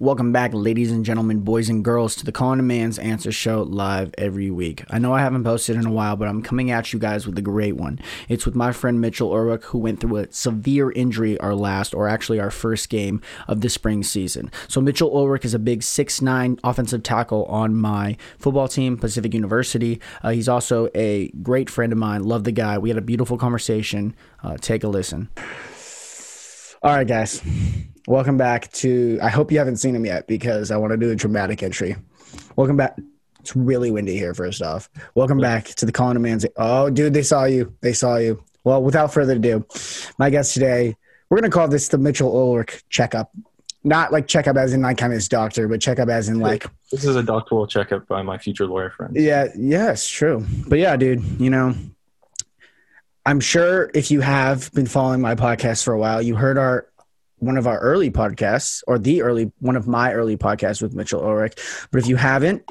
Welcome back, ladies and gentlemen, boys and girls, to the a Man's Answer Show live every week. I know I haven't posted in a while, but I'm coming at you guys with a great one. It's with my friend Mitchell Ulrich, who went through a severe injury our last, or actually our first game of the spring season. So Mitchell Ulrich is a big 6'9 offensive tackle on my football team, Pacific University. Uh, he's also a great friend of mine. Love the guy. We had a beautiful conversation. Uh, take a listen. All right, guys. Welcome back to. I hope you haven't seen him yet because I want to do a dramatic entry. Welcome back. It's really windy here. First off, welcome back to the Calling a Man's. Oh, dude, they saw you. They saw you. Well, without further ado, my guest today. We're gonna call this the Mitchell Ulrich checkup. Not like checkup as in like kind of his doctor, but checkup as in like. This is a doctoral checkup by my future lawyer friend. Yeah. Yes. True. But yeah, dude. You know. I'm sure if you have been following my podcast for a while, you heard our one of our early podcasts or the early one of my early podcasts with Mitchell Ulrich. But if you haven't,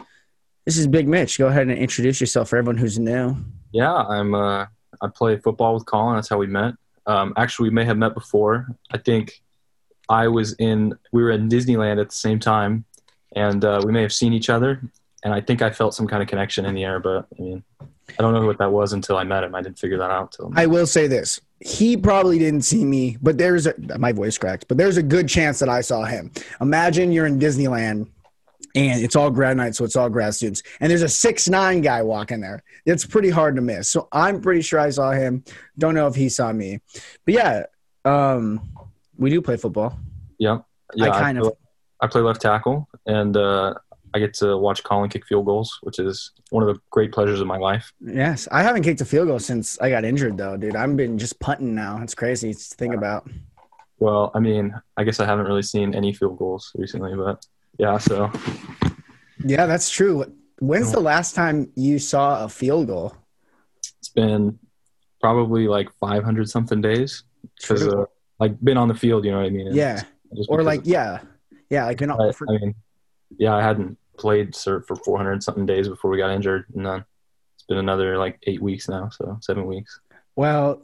this is Big Mitch. Go ahead and introduce yourself for everyone who's new. Yeah, I'm. Uh, I play football with Colin. That's how we met. Um, actually, we may have met before. I think I was in. We were in Disneyland at the same time, and uh, we may have seen each other. And I think I felt some kind of connection in the air, but I mean, I don't know what that was until I met him. I didn't figure that out until. I will say this: he probably didn't see me, but there's a my voice cracked, but there's a good chance that I saw him. Imagine you're in Disneyland and it's all grad night, so it's all grad students, and there's a six nine guy walking there. It's pretty hard to miss. So I'm pretty sure I saw him. Don't know if he saw me, but yeah, um, we do play football. Yeah, yeah. I kind play, of I play left tackle, and uh, I get to watch Colin kick field goals, which is one of the great pleasures of my life. yes. I haven't kicked a field goal since I got injured, though, dude. I've been just punting now. It's crazy to think about. Well, I mean, I guess I haven't really seen any field goals recently, but yeah. So Yeah, that's true. When's the last time you saw a field goal? it's been probably like 500 something days because uh, like been on the field. You know what I mean? And Yeah, or like yeah, yeah, like you know, I, for- I mean, yeah, I hadn't played cert for 400 something days before we got injured, and then it's been another like eight weeks now, so seven weeks. well,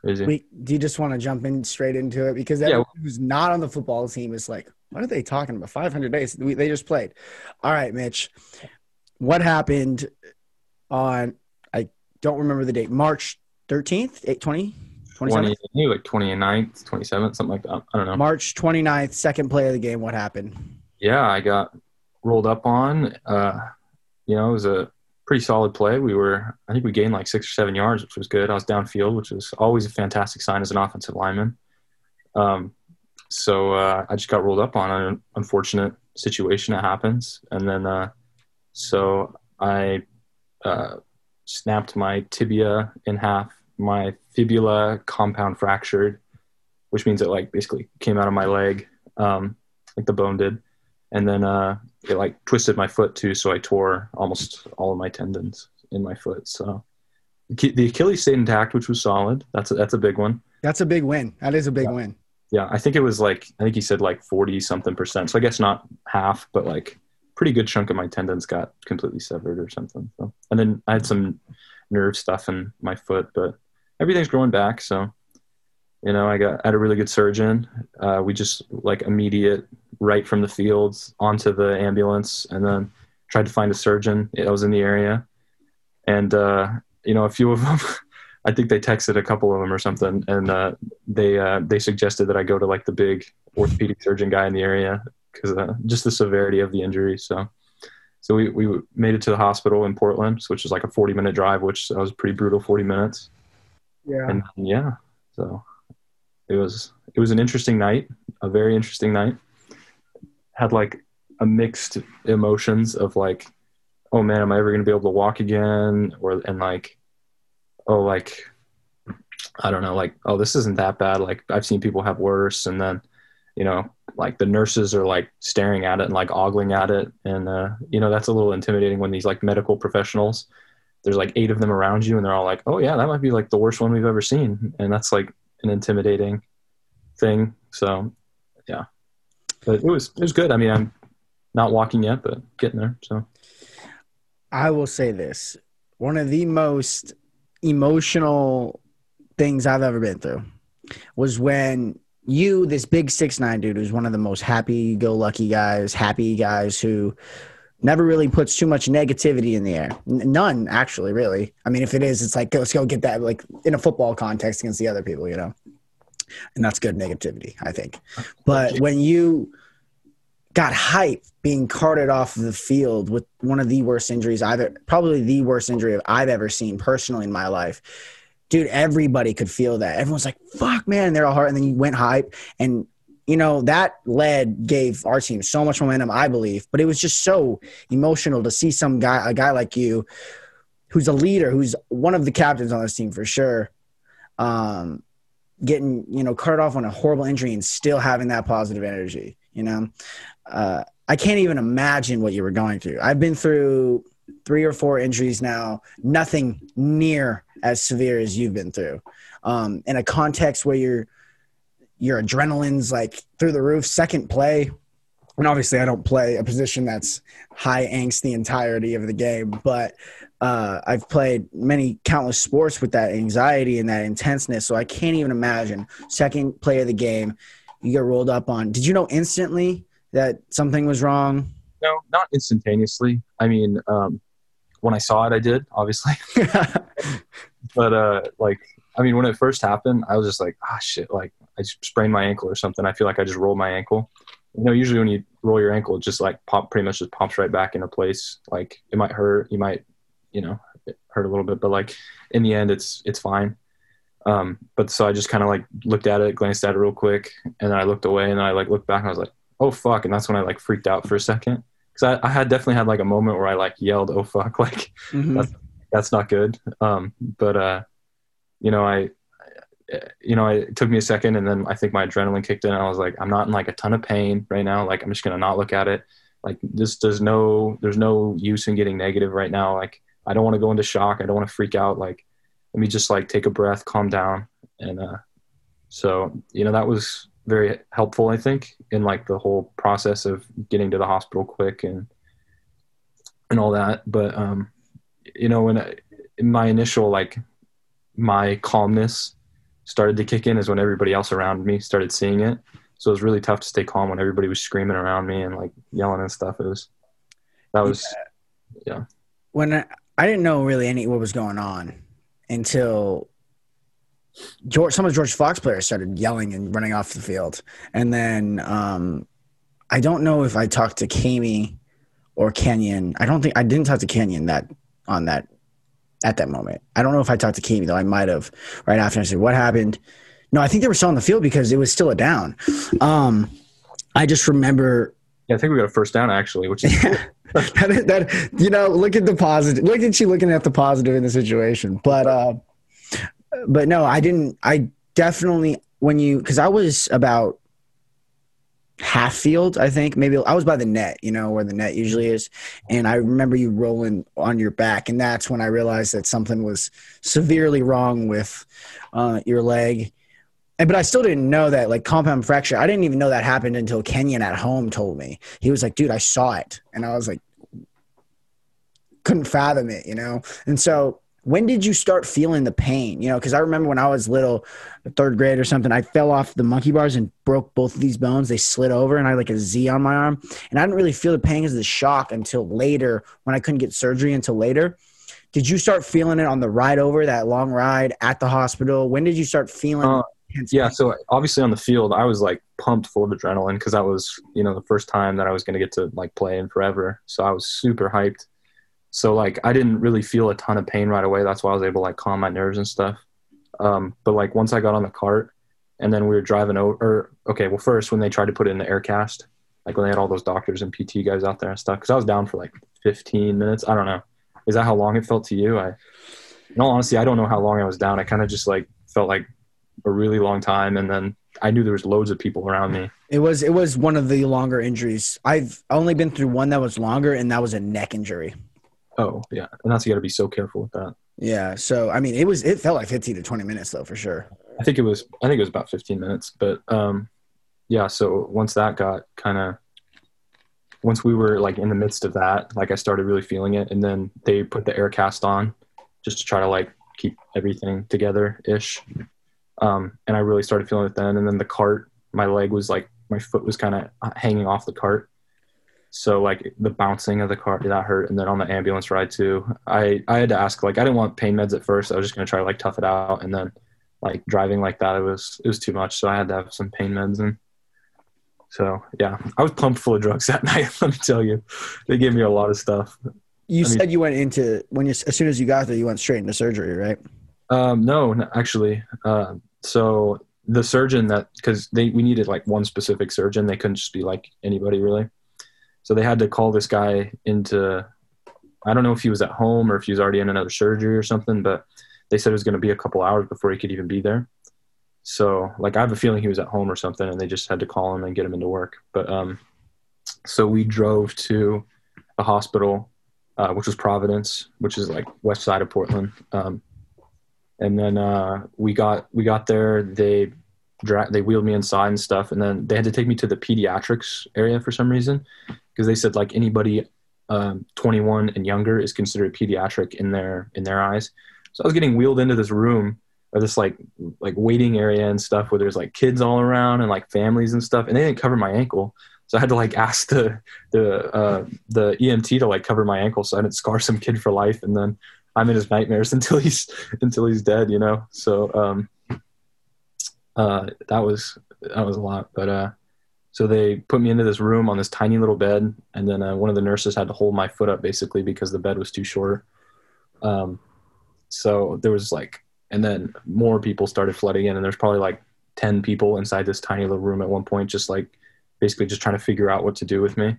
Crazy. we do you just want to jump in straight into it because Yeah. who's not on the football team is like, what are they talking about? Five hundred days? We, they just played. All right, Mitch, what happened on? I don't remember the date. March thirteenth, 820. 20, 27th? maybe like 29th, 27th, something like that. I don't know. March 29th, second play of the game. What happened? Yeah, I got rolled up on. Uh, you know, it was a pretty solid play. We were, I think we gained like six or seven yards, which was good. I was downfield, which is always a fantastic sign as an offensive lineman. Um, so uh, I just got rolled up on an unfortunate situation that happens, and then uh, so I uh, snapped my tibia in half. My fibula compound fractured, which means it like basically came out of my leg, um, like the bone did and then uh, it like twisted my foot too, so I tore almost all of my tendons in my foot. So the Achilles stayed intact, which was solid. That's a, that's a big one. That's a big win. That is a big Yeah. win. Yeah, I think it was like I think he said like forty something percent. So I guess not half, but like pretty good chunk of my tendons got completely severed or something. So and then I had some nerve stuff in my foot, but everything's growing back. So you know, I got I had a really good surgeon. Uh, we just like immediate right from the fields onto the ambulance, and then tried to find a surgeon that was in the area, and uh, you know, a few of them. I think they texted a couple of them or something, and uh, they uh, they suggested that I go to like the big orthopedic surgeon guy in the area because uh, just the severity of the injury. So, so we we made it to the hospital in Portland, which is like a forty minute drive, which was pretty brutal forty minutes. Yeah. And yeah, so it was it was an interesting night, a very interesting night. Had like a mixed emotions of like, oh man, am I ever gonna be able to walk again? Or and like, oh like, I don't know, like oh this isn't that bad. Like I've seen people have worse, and then you know like the nurses are like staring at it and like ogling at it, and uh, you know that's a little intimidating when these like medical professionals. There's like eight of them around you, and they're all like, "Oh yeah, that might be like the worst one we've ever seen," and that's like an intimidating thing. So, yeah, but it was it was good. I mean, I'm not walking yet, but getting there. So I will say this one of the most emotional things I've ever been through was when you, this big six nine dude, who's one of the most happy go lucky guys, happy guys who never really puts too much negativity in the air. None, actually, really. I mean, if it is, it's like let's go get that like in a football context against the other people, you know. And that's good negativity, I think. But when you got hype being carted off of the field with one of the worst injuries I've probably the worst injury I've ever seen personally in my life. Dude, everybody could feel that. Everyone's like, fuck, man, they're all hard. And then you went hype. And, you know, that led, gave our team so much momentum, I believe. But it was just so emotional to see some guy, a guy like you, who's a leader, who's one of the captains on this team for sure, um, getting, you know, carted off on a horrible injury and still having that positive energy, you know? uh, I can't even imagine what you were going through. I've been through three or four injuries now, nothing near as severe as you've been through. Um, in a context where your your adrenaline's like through the roof, second play, and obviously I don't play a position that's high angst the entirety of the game, but uh, I've played many countless sports with that anxiety and that intenseness. So I can't even imagine second play of the game, you get rolled up on. Did you know instantly that something was wrong? No, not instantaneously. I mean, um, when I saw it, I did obviously, but uh, like, I mean, when it first happened, I was just like, ah, shit, like I sprained my ankle or something. I feel like I just rolled my ankle. You know, usually when you roll your ankle, it just like pop, pretty much just pops right back into place. Like it might hurt, you might, you know, hurt a little bit, but like in the end, it's it's fine. Um, but so I just kind of like looked at it, glanced at it real quick, and then I looked away, and then I like looked back, and I was like, oh fuck and that's when i like freaked out for a second because I, I had definitely had like a moment where i like yelled oh fuck like mm-hmm. that's, that's not good um but uh you know i you know it took me a second and then i think my adrenaline kicked in. I was like i'm not in like a ton of pain right now. Like i'm just gonna not look at it. Like this there's no there's no use in getting negative right now. Like i don't want to go into shock. I don't want to freak out. Like let me just like take a breath calm down and uh so you know that was very helpful, I think, in like the whole process of getting to the hospital quick and and all that. But um, you know, when I, in my initial like my calmness started to kick in is when everybody else around me started seeing it. So it was really tough to stay calm when everybody was screaming around me and like yelling and stuff. It was that was yeah. yeah. When I, I didn't know really any what was going on until George, some of George Fox players started yelling and running off the field, and then um, I don't know if I talked to Kami or Kenyon. I don't think I didn't talk to Kenyon that on that at that moment. I don't know if I talked to Kami though. I might have right after. I said, "What happened?" No, I think they were still on the field because it was still a down. Um, I just remember. Yeah, I think we got a first down actually, which is. that, that you know, look at the positive. Look at you looking at the positive in the situation, but. Uh, but no, I didn't. I definitely when you because I was about half field, I think maybe I was by the net, you know, where the net usually is, and I remember you rolling on your back, and that's when I realized that something was severely wrong with uh, your leg. And, but I still didn't know that like compound fracture. I didn't even know that happened until Kenyon at home told me. He was like, "Dude, I saw it," and I was like, couldn't fathom it, you know. And so when did you start feeling the pain? You know, because I remember when I was little, third grade or something, I fell off the monkey bars and broke both of these bones. They slid over and I had like a Z on my arm. And I didn't really feel the pain as the shock until later when I couldn't get surgery until later. Did you start feeling it on the ride over that long ride at the hospital? When did you start feeling uh, yeah, so obviously on the field, I was like pumped full of adrenaline because that was, you know, the first time that I was going to get to like play in forever. So I was super hyped so like I didn't really feel a ton of pain right away. That's why I was able to like calm my nerves and stuff. Um, but like once I got on the cart and then we were driving over, or, okay, well first when they tried to put it in the air cast, like when they had all those doctors and PT guys out there and stuff, because I was down for like 15 minutes. I don't know. Is that how long it felt to you? I, in all honesty, I don't know how long I was down. I kind of just like felt like a really long time, and then I knew there was loads of people around me. It was it was one of the longer injuries. I've only been through one that was longer, and that was a neck injury. Oh yeah, and that's you got to be so careful with that. Yeah. So I mean, it was it felt like 15 to 20 minutes though for sure. I think it was I think it was about 15 minutes, but um, yeah. So once that got kind of once we were like in the midst of that, like I started really feeling it, and then they put the air cast on just to try to like keep everything together ish. Um, and I really started feeling it then. And then the cart my leg was like my foot was kind of hanging off the cart. So like the bouncing of the cart that hurt, and then on the ambulance ride too, I I had to ask like I didn't want pain meds at first. I was just gonna try to like tough it out, and then like driving like that, it was it was too much. So I had to have some pain meds and. So yeah, I was pumped full of drugs that night. Let me tell you, they gave me a lot of stuff. You I mean- said you went into when you as soon as you got there, you went straight into surgery, right? Um, no, no, actually. Uh, so the surgeon that because they we needed like one specific surgeon, they couldn't just be like anybody really. So they had to call this guy into. I don't know if he was at home or if he was already in another surgery or something, but they said it was going to be a couple hours before he could even be there. So like I have a feeling he was at home or something, and they just had to call him and get him into work. But um, so we drove to a hospital, uh, which was Providence, which is like west side of Portland. Um, and then uh, we got we got there. They dra- they wheeled me inside and stuff, and then they had to take me to the pediatrics area for some reason because they said like anybody um, 21 and younger is considered pediatric in their in their eyes. So I was getting wheeled into this room or this like like waiting area and stuff where there's like kids all around and like families and stuff, and they didn't cover my ankle. So I had to like ask the the uh, the EMT to like cover my ankle so I didn't scar some kid for life, and then I'm in his nightmares until he's until he's dead, you know. So um, uh, that was that was a lot, but uh, so they put me into this room on this tiny little bed, and then uh, one of the nurses had to hold my foot up basically because the bed was too short. Um, so there was like, and then more people started flooding in, and there's probably like ten people inside this tiny little room at one point, just like basically just trying to figure out what to do with me,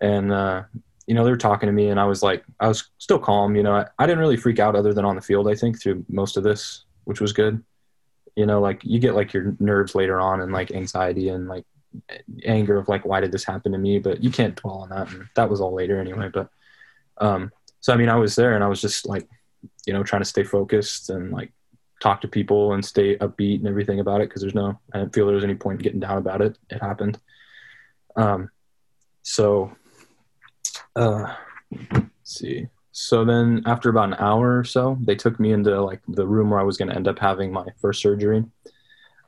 and uh, you know, they were talking to me and I was like, I was still calm. You know, I, I didn't really freak out other than on the field, I think, through most of this, which was good. You know, like you get like your nerves later on and like anxiety and like anger of like, why did this happen to me? But you can't dwell on that. And that was all later anyway. But, um, so I mean, I was there and I was just like, you know, trying to stay focused and like talk to people and stay upbeat and everything about it. Cause there's no, I didn't feel there was any point in getting down about it. It happened. Um, so uh, see. So then, after about an hour or so, they took me into like the room where I was going to end up having my first surgery,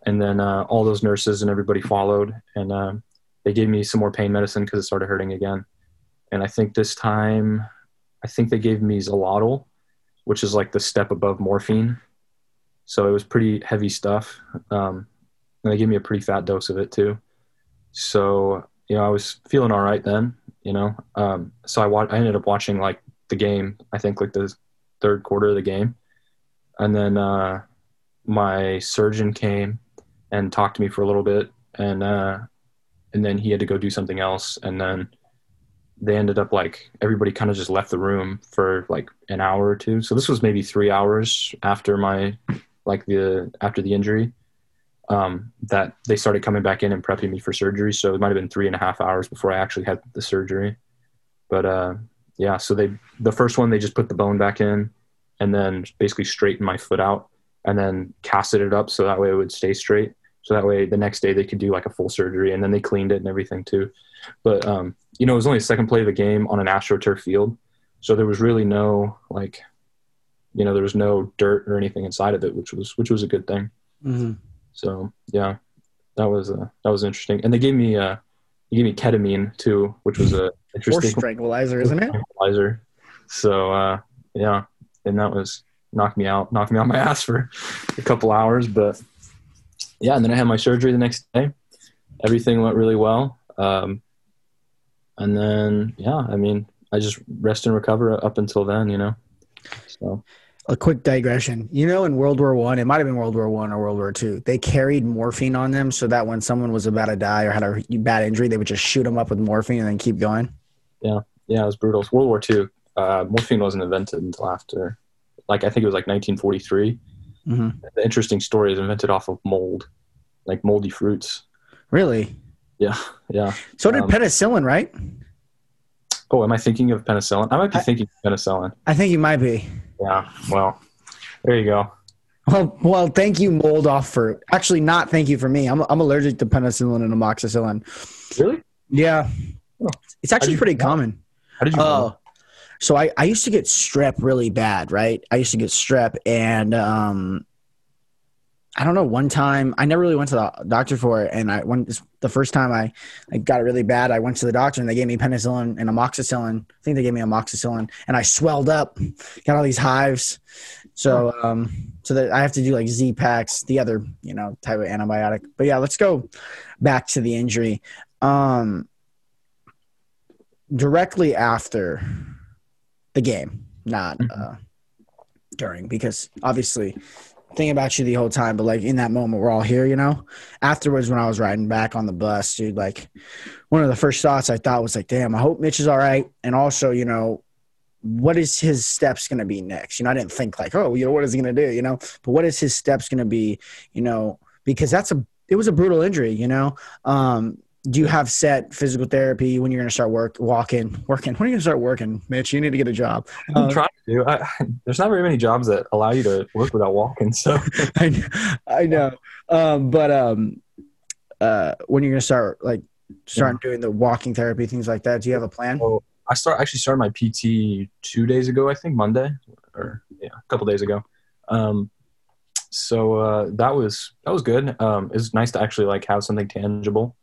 and then uh, all those nurses and everybody followed, and uh, they gave me some more pain medicine because it started hurting again. And I think this time, I think they gave me Zolotol, which is like the step above morphine. So it was pretty heavy stuff, um, and they gave me a pretty fat dose of it too. So you know, I was feeling all right then, you know. Um, so I wa- I ended up watching like the game. I think like the third quarter of the game, and then uh, my surgeon came and talked to me for a little bit, and uh, and then he had to go do something else, and then they ended up like everybody kind of just left the room for like an hour or two. So this was maybe three hours after my like the after the injury um, that they started coming back in and prepping me for surgery. So it might have been three and a half hours before I actually had the surgery. But uh, yeah, so they the first one they just put the bone back in, and then basically straightened my foot out, and then casted it up so that way it would stay straight. So that way the next day they could do like a full surgery, and then they cleaned it and everything too. But um, you know, it was only a second play of the game on an AstroTurf field, so there was really no like, you know, there was no dirt or anything inside of it, which was which was a good thing. Mm-hmm. So yeah, that was uh, that was interesting. And they gave me uh, they gave me ketamine too, which was a interesting tranquilizer, isn't it? tranquilizer. So uh, yeah, and that was knocked me out, knocked me on my ass for a couple hours. But yeah, and then I had my surgery the next day. Everything went really well. Um, and then yeah, I mean, I just rest and recover up until then, you know. So A quick digression. You know, in World War One, it might have been World War One or World War Two. They carried morphine on them so that when someone was about to die or had a bad injury, they would just shoot them up with morphine and then keep going. yeah, yeah, it was brutal. World War Two. uh, morphine wasn't invented until after, like I think it was like 1943. Hmm The interesting story is invented off of mold, like moldy fruits. Really? Yeah, yeah. So did Um, penicillin, right? Oh, am I thinking of penicillin? I might be I- thinking of penicillin. I think you might be. Yeah. Well, there you go. Well, well, thank you, mold off for actually not thank you for me. I'm I'm allergic to penicillin and amoxicillin. Really? Yeah, Oh. it's actually pretty common. How did you? know? So I, I used to get strep really bad, right? I used to get strep, and um, I don't know. One time, I never really went to the doctor for it, and I went the first time I, I got it really bad. I went to the doctor and they gave me penicillin and amoxicillin. I think they gave me amoxicillin, and I swelled up, got all these hives. So, um, so that I have to do like Z packs, the other you know type of antibiotic. But yeah, let's go back to the injury. Um, directly after the game, not Mm-hmm. uh, during, because obviously thinking about you the whole time, but like in that moment, we're all here, you know. Afterwards, when I was riding back on the bus, dude, like one of the first thoughts I thought was like, "Damn, I hope Mitch is all right," and also, you know. What is his steps going to be next? You know, I didn't think like, oh, you know, what is he going to do? You know, but what is his steps going to be? You know, because that's a it was a brutal injury. You know, um, do you have set physical therapy when you're going to start work walking working when are you going to start working mitch you need to get a job I'm Uh, trying to. I, there's not very many jobs that allow you to work without walking. So I, know- I know um, but um, uh, when you're going to start like start doing the walking therapy things like that do you have a plan Well, I start actually started my PT two days ago, I think Monday or yeah, a couple days ago. Um, so uh, that was that was good. Um, it's nice to actually like have something tangible.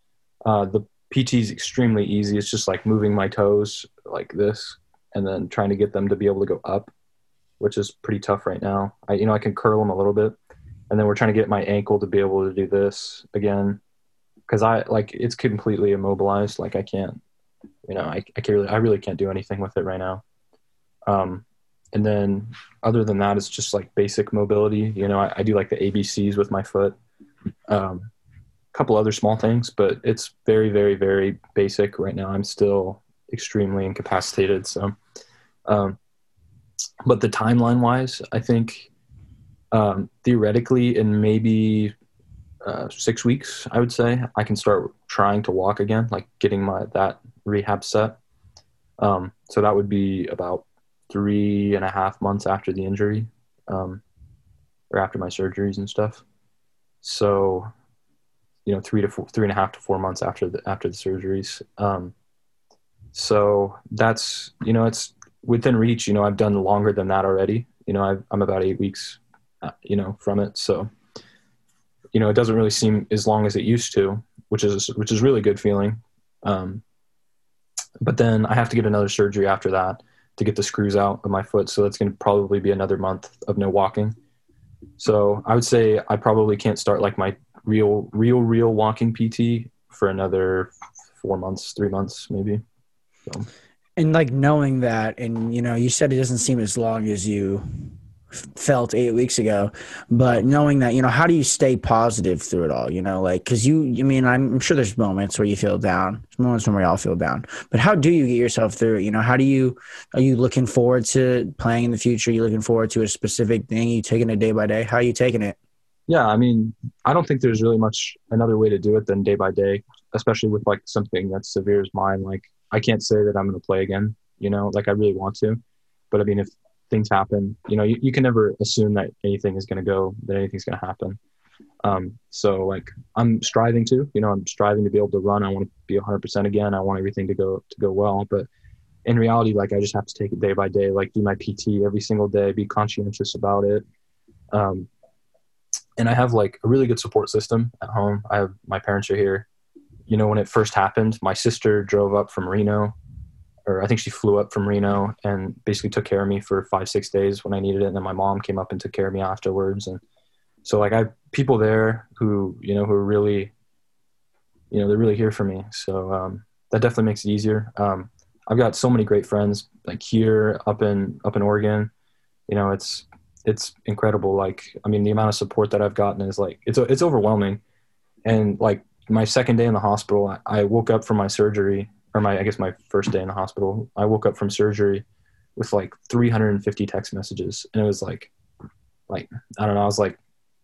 Uh, the PT is extremely easy. It's just like moving my toes like this, and then trying to get them to be able to go up, which is pretty tough right now. I you know I can curl them a little bit, and then we're trying to get my ankle to be able to do this again, because I like it's completely immobilized. Like I can't you know, I, I can't really, I really can't do anything with it right now. Um, and then other than that, it's just like basic mobility. You know, I, I do like the ABCs with my foot. Um, a couple other small things, but it's very, very, very basic right now. I'm still extremely incapacitated. So, um, but the timeline wise, I think um, theoretically in maybe uh, six weeks, I would say I can start trying to walk again, like getting my that rehab set. Um, so that would be about three and a half months after the injury, um, or after my surgeries and stuff. So, you know, three to four, three and a half to four months after the after the surgeries. Um, so that's you know it's within reach. You know, I've done longer than that already. You know, I've, I'm about eight weeks, uh, you know, from it. So, you know, it doesn't really seem as long as it used to, which is which is really good feeling. Um, but then I have to get another surgery after that to get the screws out of my foot. So that's going to probably be another month of no walking. So I would say I probably can't start like my real, real, real walking PT for another four months, three months, maybe. So, and like knowing that and you know you said it doesn't seem as long as you felt eight weeks ago but knowing that you know how do you stay positive through it all you know? Like because you i mean i'm sure there's moments where you feel down there's moments when we all feel down but how do you get yourself through it? You know how do you are you looking forward to playing in the future? Are you looking forward to a specific thing? Are you taking it day by day? How are you taking it yeah, I mean, I don't think there's really much another way to do it than day by day, especially with like something that's severe as mine. Like I can't say that I'm going to play again, you know, like I really want to, but I mean, if things happen, you know, you, you can never assume that anything is going to go, that anything's going to happen. Um, so like I'm striving to, you know, I'm striving to be able to run. I want to be 100% again. I want everything to go to go well, but in reality, like I just have to take it day by day. Like do my PT every single day, be conscientious about it. Um, and I have like a really good support system at home. I have my parents are here. You know, when it first happened, my sister drove up from Reno, or I think she flew up from Reno and basically took care of me for five, six days when I needed it. And then my mom came up and took care of me afterwards. And so like I have people there who, you know, who are really, you know, they're really here for me. So um, that definitely makes it easier. Um, I've got so many great friends like here up in up in Oregon. You know, it's it's incredible. Like, I mean, the amount of support that I've gotten is like it's it's overwhelming. And like my second day in the hospital, I, woke up from my surgery, or my I guess my first day in the hospital. I woke up from surgery with like 350 text messages, and it was like, like I don't know. I was like,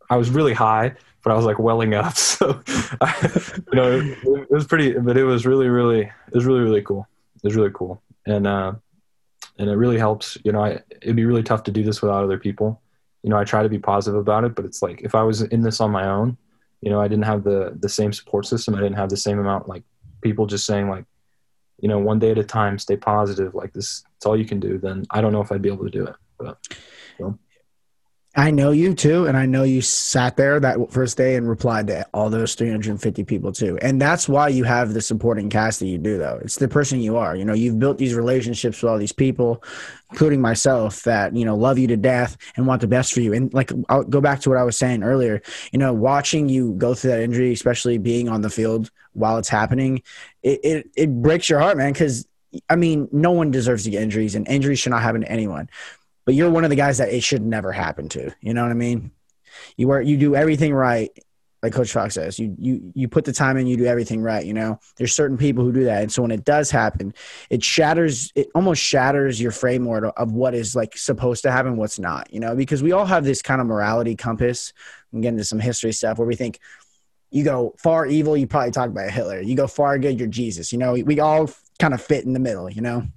I was really high, but I was like welling up. So, I, you know, it, it was pretty, but it was really, really, it was really, really cool. It was really cool, and uh, and it really helps. You know, I, it'd be really tough to do this without other people. You know, I try to be positive about it, but it's like if I was in this on my own, you know, I didn't have the the same support system. I didn't have the same amount like people just saying like, you know, one day at a time, stay positive. Like this, it's all you can do. Then I don't know if I'd be able to do it. But I know you too, and I know you sat there that first day and replied to all those 350 people too. And that's why you have the supporting cast that you do, though. It's the person you are. You know, you've built these relationships with all these people, including myself, that you know love you to death and want the best for you. And like, I'll go back to what I was saying earlier. You know, watching you go through that injury, especially being on the field while it's happening, it it, it breaks your heart, man. Because I mean, no one deserves to get injuries, and injuries should not happen to anyone but you're one of the guys that it should never happen to. You know what I mean? You work, you do everything right, like Coach Fox says. You you you put the time in, you do everything right. You know, there's certain people who do that, and so when it does happen, it shatters. It almost shatters your framework of what is like supposed to happen, what's not. You know, because we all have this kind of morality compass. and get into some history stuff where we think you go far evil, you probably talk about Hitler. You go far good, you're Jesus. You know, we all kind of fit in the middle. You know.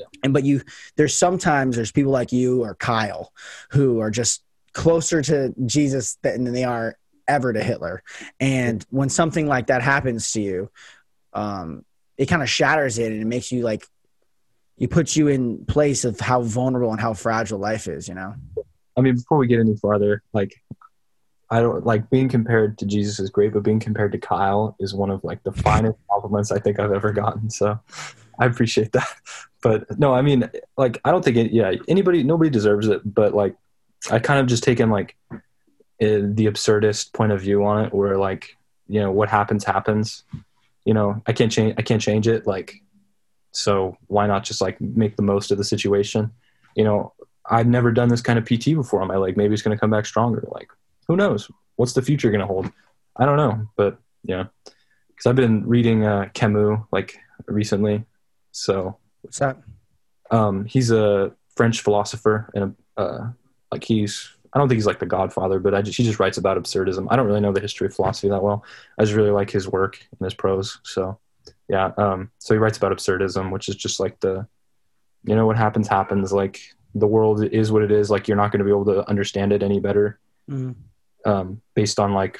Yeah. And but you there's sometimes there's people like you or Kyle who are just closer to Jesus than they are ever to Hitler. And when something like that happens to you, um, it kind of shatters it and it makes you like you put you in place of how vulnerable and how fragile life is, you know? I mean, before we get any farther, like I don't like being compared to Jesus is great, but being compared to Kyle is one of like the finest compliments I think I've ever gotten. So I appreciate that. But no, I mean, like, I don't think it, yeah, anybody, nobody deserves it. But like, I kind of just taken like the absurdist point of view on it, where like, you know, what happens happens. You know, I can't change. I can't change it. Like, so why not just like make the most of the situation? You know, I've never done this kind of PT before on my leg. Maybe it's going to come back stronger. Like, who knows? What's the future going to hold? I don't know. But yeah, because I've been reading uh, Camus like recently, so what's that? Um, he's a French philosopher and a, uh, like he's I don't think he's like the Godfather, but I just, he just writes about absurdism. I don't really know the history of philosophy that well. I just really like his work and his prose. So yeah, um, so he writes about absurdism, which is just like the you know what happens happens. Like the world is what it is. Like you're not going to be able to understand it any better mm. um, based on like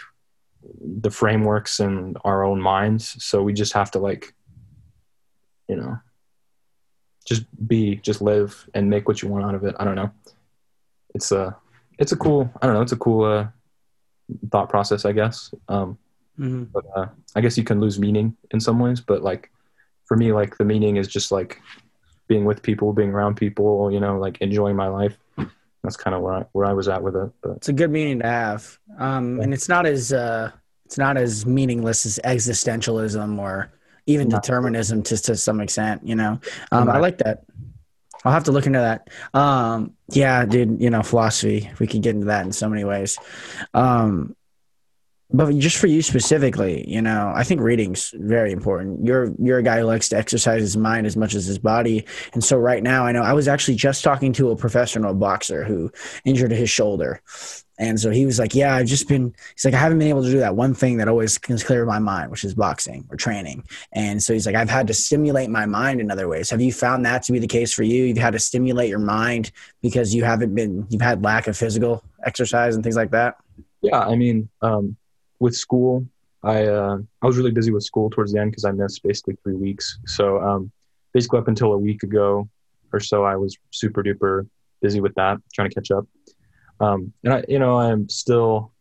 the frameworks and our own minds. So we just have to like you know, just be, just live and make what you want out of it. I don't know. It's a, it's a cool, I don't know. It's a cool, uh, thought process, I guess. Um, mm-hmm. but, uh, I guess you can lose meaning in some ways, but like for me, like the meaning is just like being with people, being around people, you know, like enjoying my life. That's kind of where I, where I was at with it. But it's a good meaning to have. Um, and it's not as, uh, it's not as meaningless as existentialism or even determinism to to some extent. You know, um, I like that. I'll have to look into that. Um, yeah, dude. You know, philosophy. We could get into that in so many ways. Um, but just for you specifically, you know, I think reading's very important. You're you're a guy who likes to exercise his mind as much as his body, and so right now, I know I was actually just talking to a professional boxer who injured his shoulder, and so he was like, Yeah, I've just been, he's like, I haven't been able to do that one thing that always can clear my mind, which is boxing or training. And so he's like, I've had to stimulate my mind in other ways. Have you found that to be the case for you? You've had to stimulate your mind because you haven't been, you've had lack of physical exercise and things like that? Yeah. I mean, um, with school, I, uh, I was really busy with school towards the end because I missed basically three weeks. So um, basically, up until a week ago or so, I was super duper busy with that, trying to catch up. Um, and I, you know, I'm still,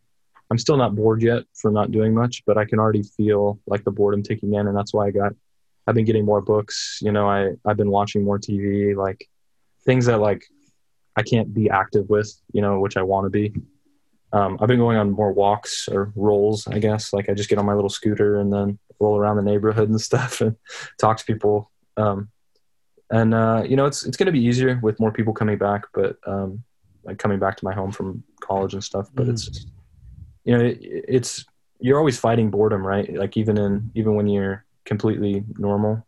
I'm still not bored yet from not doing much, but I can already feel like the boredom ticking in, and that's why I got, I've been getting more books. You know, I I've been watching more TV, like things that like I can't be active with, you know, which I want to be. Um, I've been going on more walks or rolls, I guess. Like I just get on my little scooter and then roll around the neighborhood and stuff and talk to people. Um, and uh, you know, it's it's going to be easier with more people coming back, but um, like coming back to my home from college and stuff. But mm. it's you know it, it's you're always fighting boredom, right? Like even in even when you're completely normal.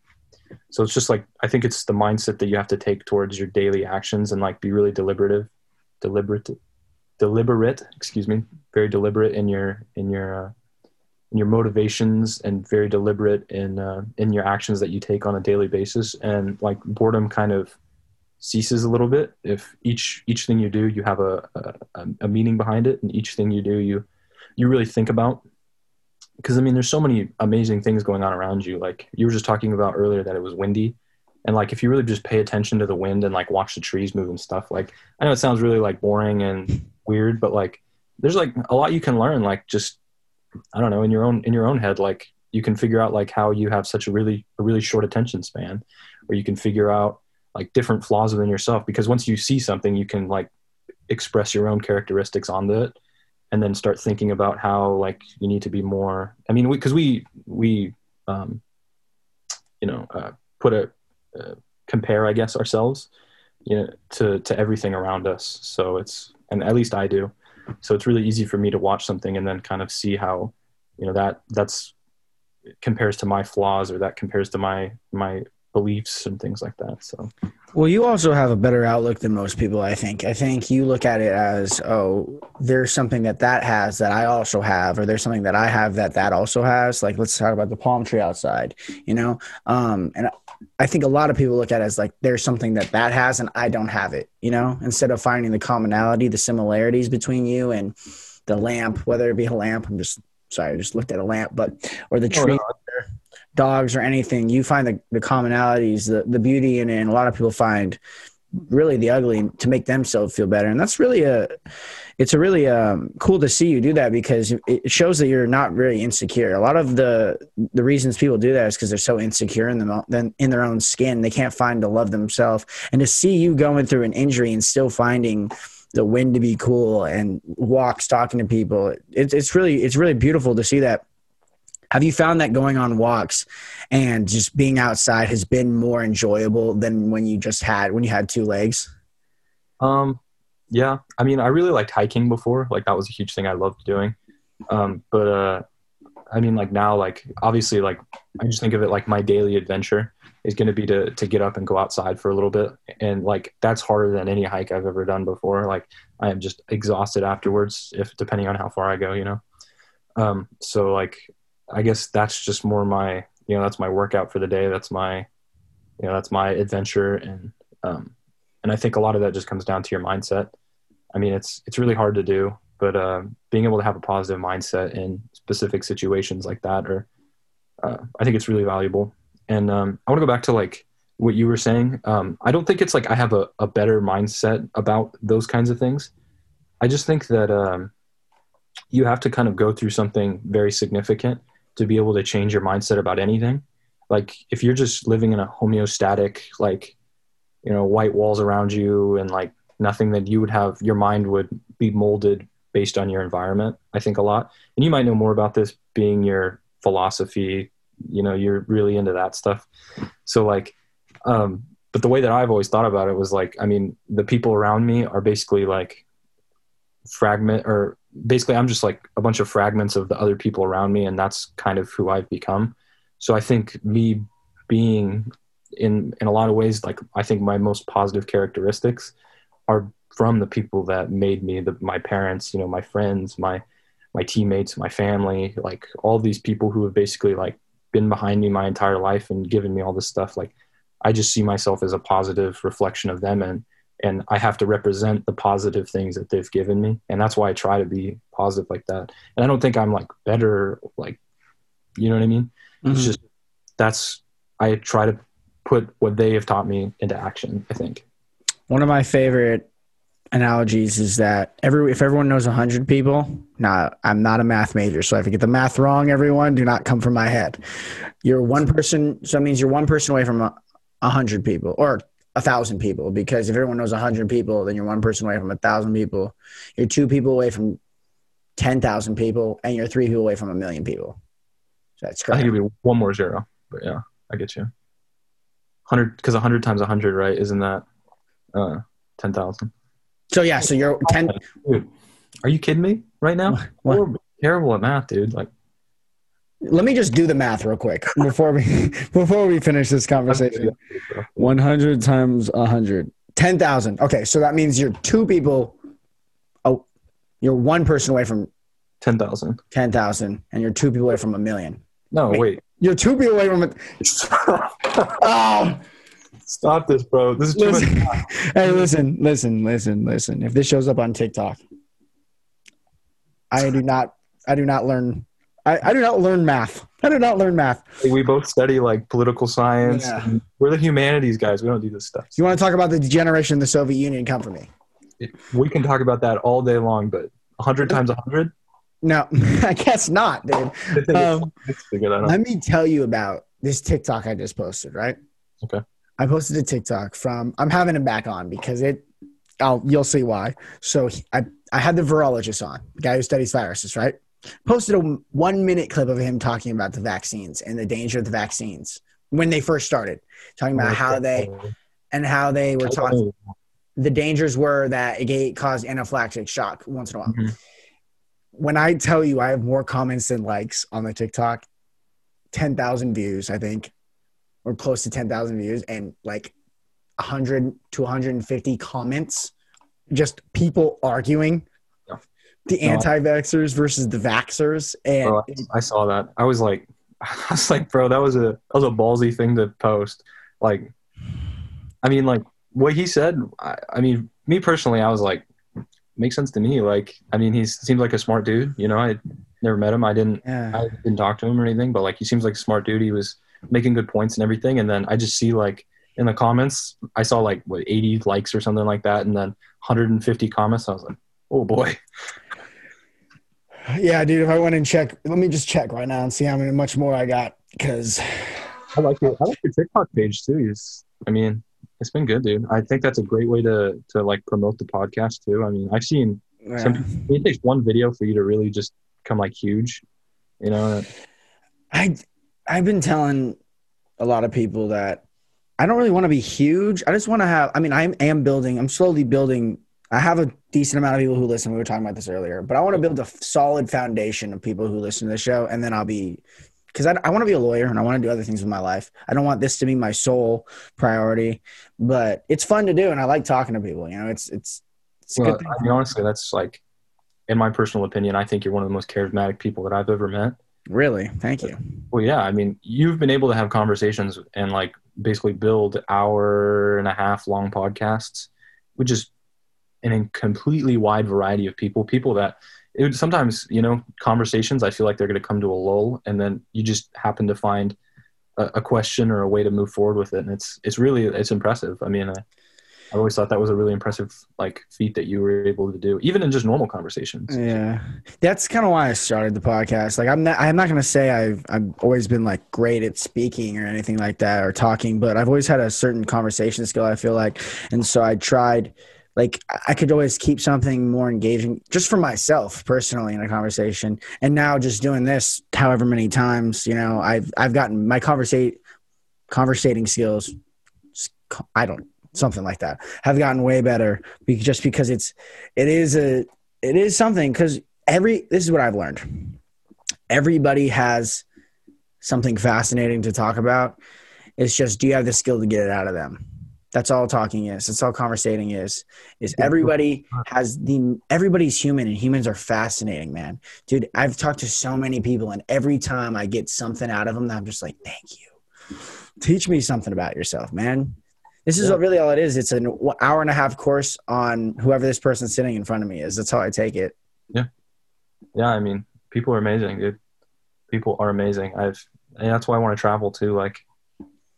So it's just like I think it's the mindset that you have to take towards your daily actions and like be really deliberative, deliberate, deliberate. Excuse me, very deliberate in your in your uh, in your motivations and very deliberate in uh, in your actions that you take on a daily basis. And like boredom kind of ceases a little bit if each each thing you do you have a, a, a meaning behind it and each thing you do you you really think about because i mean there's so many amazing things going on around you like you were just talking about earlier that it was windy and like if you really just pay attention to the wind and like watch the trees move and stuff like i know it sounds really like boring and weird, but like there's like a lot you can learn. Like just I don't know in your own in your own head. Like you can figure out like how you have such a really a really short attention span, or you can figure out like different flaws within yourself. Because once you see something, you can like express your own characteristics onto it and then start thinking about how like you need to be more i mean because we, we we um you know uh, put a uh, compare i guess ourselves you know to to everything around us so it's and at least i do. So it's really easy for me to watch something and then kind of see how you know that that's compares to my flaws or that compares to my my beliefs and things like that so well, you also have a better outlook than most people, I think. I think you look at it as, oh, there's something that that has that I also have, or there's something that I have that that also has. Like, let's talk about the palm tree outside, you know? Um, and I think a lot of people look at it as like, there's something that that has and I don't have it, you know? Instead of finding the commonality, the similarities between you and the lamp, whether it be a lamp, I'm just sorry, I just looked at a lamp, but, or the tree. Oh, no dogs or anything, you find the, the commonalities, the, the beauty in it. And a lot of people find really the ugly to make themselves feel better. And that's really a, it's a really um, cool to see you do that because it shows that you're not really insecure. A lot of the the reasons people do that is because they're so insecure in them in their own skin. They can't find to love themselves. And to see you going through an injury and still finding the wind to be cool and walks talking to people, it's it's really it's really beautiful to see that have you found that going on walks and just being outside has been more enjoyable than when you just had when you had two legs? Um, yeah. I mean, I really liked hiking before. Like that was a huge thing I loved doing. Um, but uh, I mean, like now, like obviously, like I just think of it like my daily adventure is going to be to to get up and go outside for a little bit, and like that's harder than any hike I've ever done before. Like I am just exhausted afterwards, if depending on how far I go, you know. Um, so like I guess that's just more my you know that's my workout for the day. That's my you know that's my adventure and um, and I think a lot of that just comes down to your mindset. I mean, it's it's really hard to do, but uh, being able to have a positive mindset in specific situations like that, or uh, I think it's really valuable. And um, I want to go back to like what you were saying. Um, I don't think it's like I have a, a better mindset about those kinds of things. I just think that um, you have to kind of go through something very significant to be able to change your mindset about anything. Like if you're just living in a homeostatic, like, you know, white walls around you and like nothing that you would have, your mind would be molded based on your environment, I think a lot. And you might know more about this being your philosophy, you know, you're really into that stuff. So like, um, but the way that I've always thought about it was like, I mean, the people around me are basically like fragment or basically I'm just like a bunch of fragments of the other people around me, and that's kind of who I've become. So I think me being in in a lot of ways, like I think my most positive characteristics are from the people that made me, the, my parents, you know, my friends, my my teammates, my family, like all these people who have basically like been behind me my entire life and given me all this stuff. Like I just see myself as a positive reflection of them and and I have to represent the positive things that they've given me. And that's why I try to be positive like that. And I don't think I'm like better, like, you know what I mean? Mm-hmm. It's just, that's, I try to put what they have taught me into action, I think. One of my favorite analogies is that every, if everyone knows 100 people, now I'm not a math major. So if I get the math wrong, everyone, do not come from my head. You're one person. So that means you're one person away from a, 100 people or a thousand people because if everyone knows a hundred people, then you're one person away from a thousand people. You're two people away from ten thousand people, and you're three people away from a million people. So that's correct. I think it'd be one more zero, but yeah, I get you. Hundred because hundred times a hundred, right? Isn't that uh, ten thousand? So yeah, so you're ten. Dude, are you kidding me right now? What? terrible at math, dude. Like let me just do the math real quick before we before we finish this conversation. 100 times 100. 10,000. Okay, so that means you're two people oh you're one person away from 10,000. 10,000 and you're two people away from a million. No, wait. wait. You're two people away from it. oh. Stop this, bro. This is too listen. much. hey, listen, listen, listen, listen. If this shows up on TikTok, I do not I do not learn I, I do not learn math. I do not learn math. We both study like political science. Yeah. We're the humanities guys. We don't do this stuff. You want to talk about the degeneration of the Soviet Union? Come for me. we can talk about that all day long, but 100 times 100? No, I guess not, dude. Um, let me tell you about this TikTok I just posted, right? Okay. I posted a TikTok from, I'm having him back on because it, I'll, you'll see why. So I, I had the virologist on, the guy who studies viruses, right? Posted a one minute clip of him talking about the vaccines and the danger of the vaccines when they first started, talking about how they, and how they were talking, the dangers were that it caused anaphylactic shock once in a while. Mm-hmm when I tell you I have more comments than likes on the TikTok, 10,000 views, I think, or close to 10,000 views, and like 100 to 150 comments, just people arguing. The no, anti vaxxers versus the vaxxers. And bro, I saw that. I was like, I was like, bro, that was a that was a ballsy thing to post. Like, I mean, like what he said. I, I mean, me personally, I was like, makes sense to me. Like, I mean, he seems like a smart dude. You know, I never met him. I didn't. Yeah. I didn't talk to him or anything. But like, he seems like a smart dude. He was making good points and everything. And then I just see like in the comments, I saw like what 80 likes or something like that, and then 150 comments. I was like, oh boy. Yeah, dude. If I went and check, let me just check right now and see how many much more I got. Because I like your I like your TikTok page too. Is I mean, it's been good, dude. I think that's a great way to to like promote the podcast too. I mean, I've seen yeah. some, it takes one video for you to really just come like huge. You know. I I've been telling a lot of people that I don't really want to be huge. I just want to have. I mean, I am building. I'm slowly building. I have a decent amount of people who listen. We were talking about this earlier, but I want to build a solid foundation of people who listen to the show, and then I'll be because I, I want to be a lawyer and I want to do other things with my life. I don't want this to be my sole priority, but it's fun to do and I like talking to people. You know, it's it's. it's well, I mean, honestly, that's like, in my personal opinion, I think you're one of the most charismatic people that I've ever met. Really, thank you. Well, yeah, I mean, you've been able to have conversations and like basically build hour and a half long podcasts, which is in a completely wide variety of people, people that it would sometimes you know conversations i feel like they're going to come to a lull and then you just happen to find a, a, question or a way to move forward with it and it's it's really it's impressive i mean I, I always thought that was a really impressive like feat that you were able to do, even in just normal conversations. Yeah, that's kind of why I started the podcast. Like, I'm not, I'm not gonna say I've, I've always been like great at speaking or anything like that or talking, but I've always had a certain conversation skill. I feel like, and so I tried like I could always keep something more engaging just for myself personally in a conversation. And now just doing this however many times, you know, I've I've gotten my conversate conversating skills I don't something like that have gotten way better just because it's it is a it is something cuz every this is what I've learned. Everybody has something fascinating to talk about. It's just do you have the skill to get it out of them? That's all talking is. That's all conversating is. Is everybody has the everybody's human and humans are fascinating, man. Dude, I've talked to so many people and every time I get something out of them, I'm just like, thank you. Teach me something about yourself, man. This is yeah. really all it is. It's an hour and a half course on whoever this person sitting in front of me is. That's how I take it. Yeah, yeah. I mean, people are amazing, dude. People are amazing. I've, and that's why I want to travel too. Like,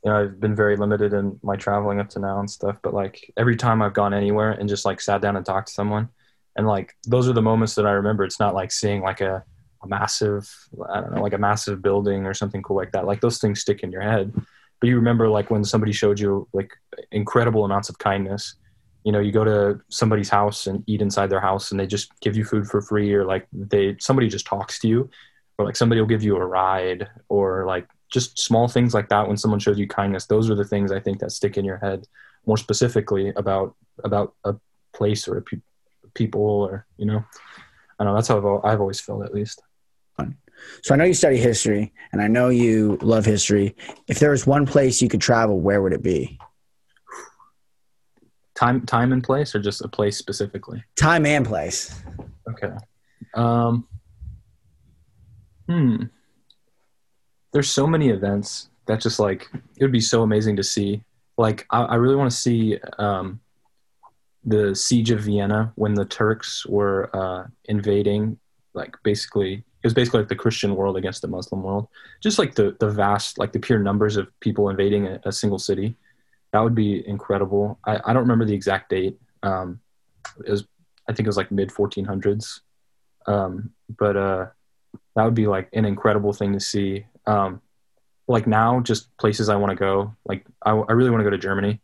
you know, I've been very limited in my traveling up to now and stuff, but like every time I've gone anywhere and just like sat down and talked to someone, and like those are the moments that I remember. It's not like seeing like a, a massive, I don't know, like a massive building or something cool like that. Like those things stick in your head, but you remember like when somebody showed you like incredible amounts of kindness. You know, you go to somebody's house and eat inside their house, and they just give you food for free, or like they somebody just talks to you, or like somebody will give you a ride, or like just small things like that when someone shows you kindness those are the things i think that stick in your head more specifically about about a place or a pe- people or you know? I know that's how I've, I've always felt at least. So i know you study history and i know you love history. If there was one place you could travel where would it be? Time time and place or just a place specifically? Time and place. Okay. Um hmm there's so many events that just like it would be so amazing to see. Like I, I really want to see um, the siege of Vienna when the Turks were uh, invading. Like basically, it was basically like the Christian world against the Muslim world. Just like the the vast, like the pure numbers of people invading a, a single city. That would be incredible. I, I don't remember the exact date, um, it was I think it was like mid 1400s. Um, but uh, that would be like an incredible thing to see. Um, like now, just places I want to go. Like I, I really want to go to Germany,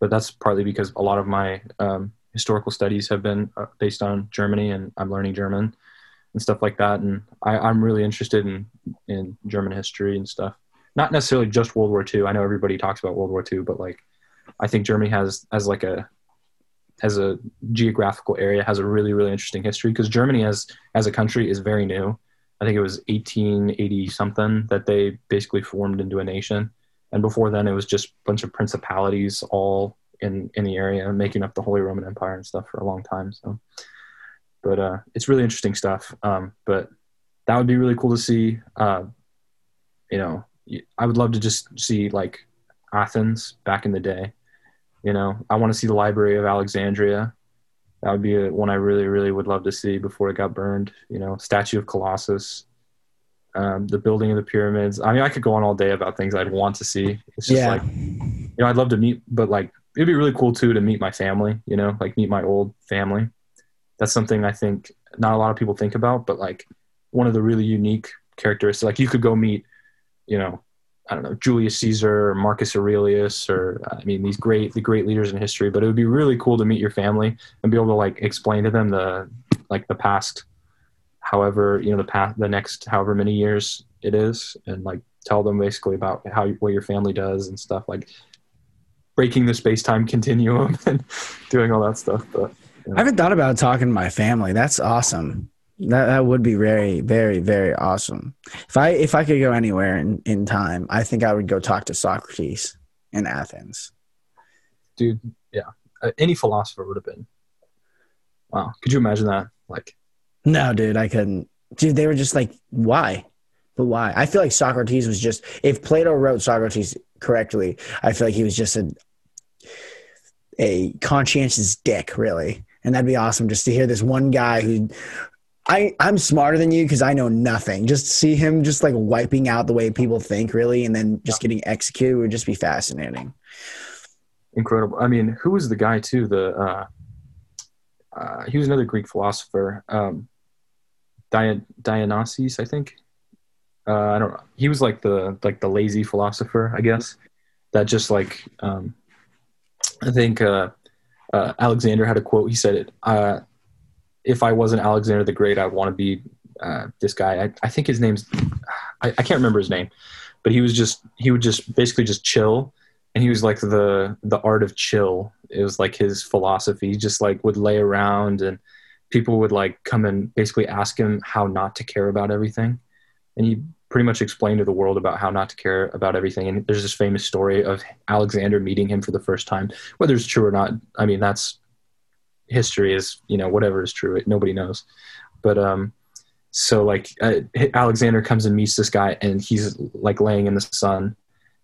but that's partly because a lot of my um, historical studies have been uh, based on Germany, and I'm learning German and stuff like that. And I, I'm really interested in in German history and stuff. Not necessarily just World War II. I know everybody talks about World War II, but like I think Germany has as like a as a geographical area has a really really interesting history because Germany as as a country is very new. I think it was 1880 something that they basically formed into a nation, and before then it was just a bunch of principalities all in in the area making up the Holy Roman Empire and stuff for a long time. So, but uh, it's really interesting stuff. Um, but that would be really cool to see. Uh, you know, I would love to just see like Athens back in the day you know, I want to see the Library of Alexandria. That would be a, one I really, really would love to see before it got burned. You know, Statue of Colossus, um, the building of the pyramids. I mean, I could go on all day about things I'd want to see. It's just Yeah. like, you know, I'd love to meet, but like, it'd be really cool too to meet my family. You know, like meet my old family. That's something I think not a lot of people think about, but like one of the really unique characteristics. Like you could go meet, you know, I don't know Julius Caesar or Marcus Aurelius or I mean these great the great leaders in history. But it would be really cool to meet your family and be able to like explain to them the like the past, however you know the past the next however many years it is, and like tell them basically about how what your family does and stuff like breaking the space time continuum and doing all that stuff. But I haven't thought about talking to my family. That's awesome. That that would be very, very, very awesome. If I if I could go anywhere in, in time, I think I would go talk to Socrates in Athens. dude, yeah, uh, any philosopher would have been. Wow, could you imagine that? Like, No, dude, I couldn't. Dude, they were just like, why? But why? I feel like Socrates was just if Plato wrote Socrates correctly, I feel like he was just a a conscientious dick, really. And that'd be awesome just to hear this one guy who I I'm smarter than you because I know nothing. Just see him just like wiping out the way people think, really, and then just getting executed would just be fascinating. incredible. I mean, who was the guy too? The uh, uh, he was another Greek philosopher, um, Dion- Dionysius, I think. Uh, I don't know. He was like the like the lazy philosopher, I guess. That just like um, I think uh, uh, Alexander had a quote. He said, it, uh, "If I wasn't Alexander the Great, I'd want to be uh, this guy." I, I think his name's I, I can't remember his name, but he was just he would just basically just chill and he was like the the art of chill. It was like his philosophy. He just like would lay around and people would like come and basically ask him how not to care about everything. And he pretty much explained to the world about how not to care about everything. And there's this famous story of alexander meeting him for the first time. Whether it's true or not i mean that's history is you know whatever is true it, nobody knows but um so like uh, alexander comes and meets this guy and he's like laying in the sun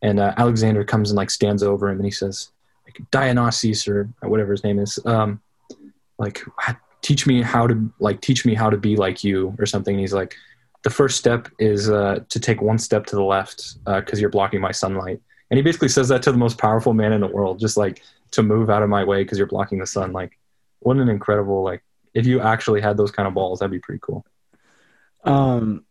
and uh, Alexander comes and like stands over him and he says, like Dionysius or whatever his name is, um, like teach me how to like teach me how to be like you or something. And he's like, the first step is uh, to take one step to the left because you're blocking my sunlight. And he basically says that to the most powerful man in the world, just like to move out of my way because you're blocking the sun. Like, what an incredible like if you actually had those kind of balls, that'd be pretty cool. Um,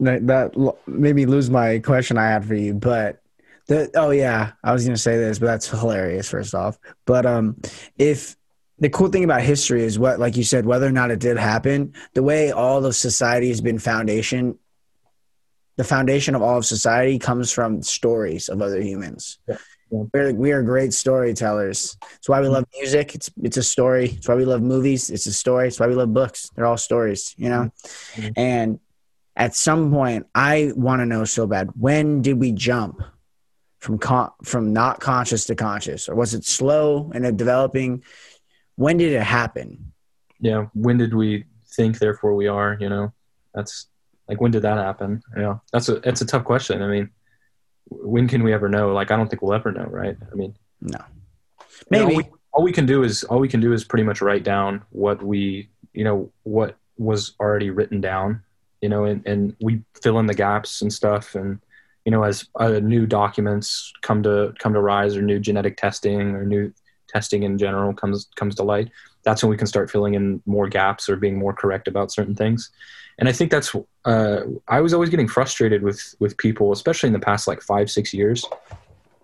that, that made me lose my question I had for you, but the oh yeah, I was gonna say this, but that's hilarious. First off, but um, if the cool thing about history is what, like you said, whether or not it did happen, the way all of society has been foundation, the foundation of all of society comes from stories of other humans. Yeah, yeah. We're, we are great storytellers. It's why we love music. It's it's a story. It's why we love movies. It's a story. It's why we love books. They're all stories, you know. Mhm. And at some point, I want to know so bad. When did we jump from con- from not conscious to conscious, or was it slow and developing? When did it happen? Yeah. When did we think, therefore we are? You know, that's like when did that happen? Yeah, that's a that's a tough question. I mean, when can we ever know? Like, I don't think we'll ever know, right? I mean, No, you know, maybe. all, we, all we can do is all we can do is pretty much write down what we you know what was already written down you know and, and we fill in the gaps and stuff and you know as uh, new documents come to come to rise or new genetic testing or new testing in general comes comes to light that's when we can start filling in more gaps or being more correct about certain things and i think that's uh, i was always getting frustrated with with people especially in the past like five six years.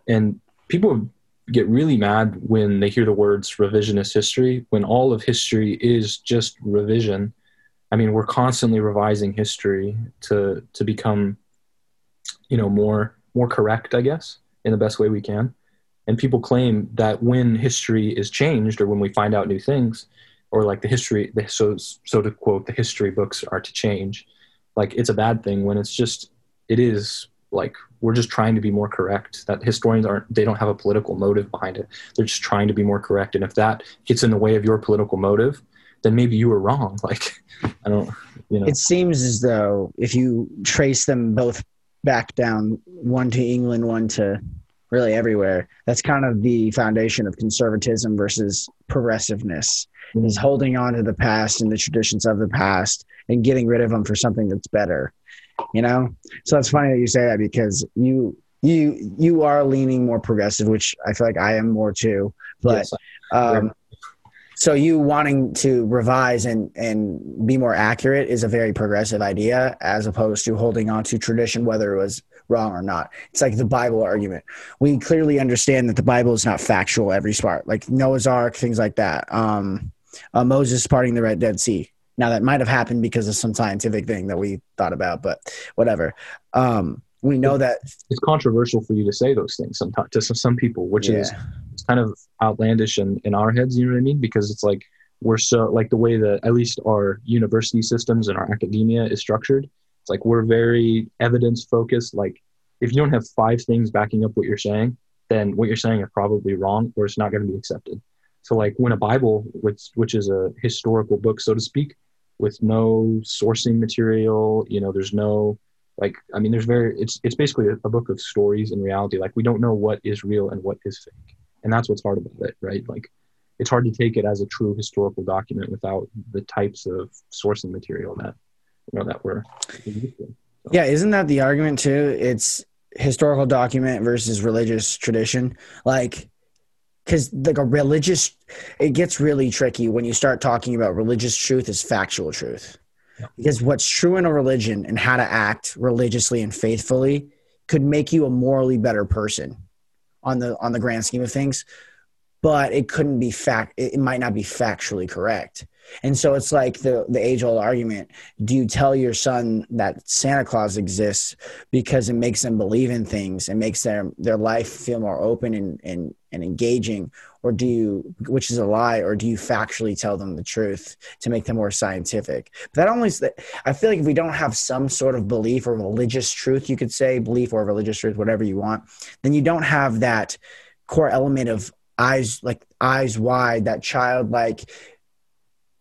And people get really mad when they hear the words revisionist history when all of history is just revision. I mean we're constantly revising history to to become you know more more correct i guess in the best way we can. And people claim that when history is changed or when we find out new things or like the history the, so so to quote the history books are to change like it's a bad thing when it's just it is like we're just trying to be more correct that historians aren't they don't have a political motive behind it. They're just trying to be more correct and if that gets in the way of your political motive then maybe you were wrong like i don't you know. It seems as though if you trace them both back down one to england one to really everywhere that's kind of the foundation of conservatism versus progressiveness mm-hmm. is holding on to the past and the traditions of the past and getting rid of them for something that's better you know so it's funny that you say that because you you you are leaning more progressive which i feel like i am more too but yes, um so you wanting to revise and and be more accurate is a very progressive idea as opposed to holding on to tradition whether it was wrong or not it's like the bible argument we clearly understand that the bible is not factual every part like noah's ark things like that um uh, moses parting the red dead sea now that might have happened because of some scientific thing that we thought about, but whatever. Um, we know that it's controversial for you to say those things sometimes to some people, which yeah. is it's kind of outlandish in, in our heads. You know what I mean? Because it's like we're so like the way that at least our university systems and our academia is structured. It's like we're very evidence focused. Like if you don't have five things backing up what you're saying, then what you're saying is probably wrong or it's not going to be accepted. So like when a Bible, which which is a historical book, so to speak, with no sourcing material. You know, there's no like I mean, there's very it's it's basically a, a book of stories in reality. Like we don't know what is real and what is fake, and that's what's hard about it, right? Like it's hard to take it as a true historical document without the types of sourcing material that you know that we're so. yeah isn't that the argument too it's historical document versus religious tradition like because like a religious it gets really tricky when you start talking about religious truth as factual truth yeah. because what's true in a religion and how to act religiously and faithfully could make you a morally better person on the on the grand scheme of things but it couldn't be fact it might not be factually correct and so it's like the the age old argument do you tell your son that Santa Claus exists because it makes them believe in things and makes their their life feel more open and and, and engaging? Or do you which is a lie or do you factually tell them the truth to make them more scientific? But that only i feel like if we don't have some sort of belief or religious truth you could say belief or religious truth whatever you want then you don't have that core element of eyes like eyes wide that childlike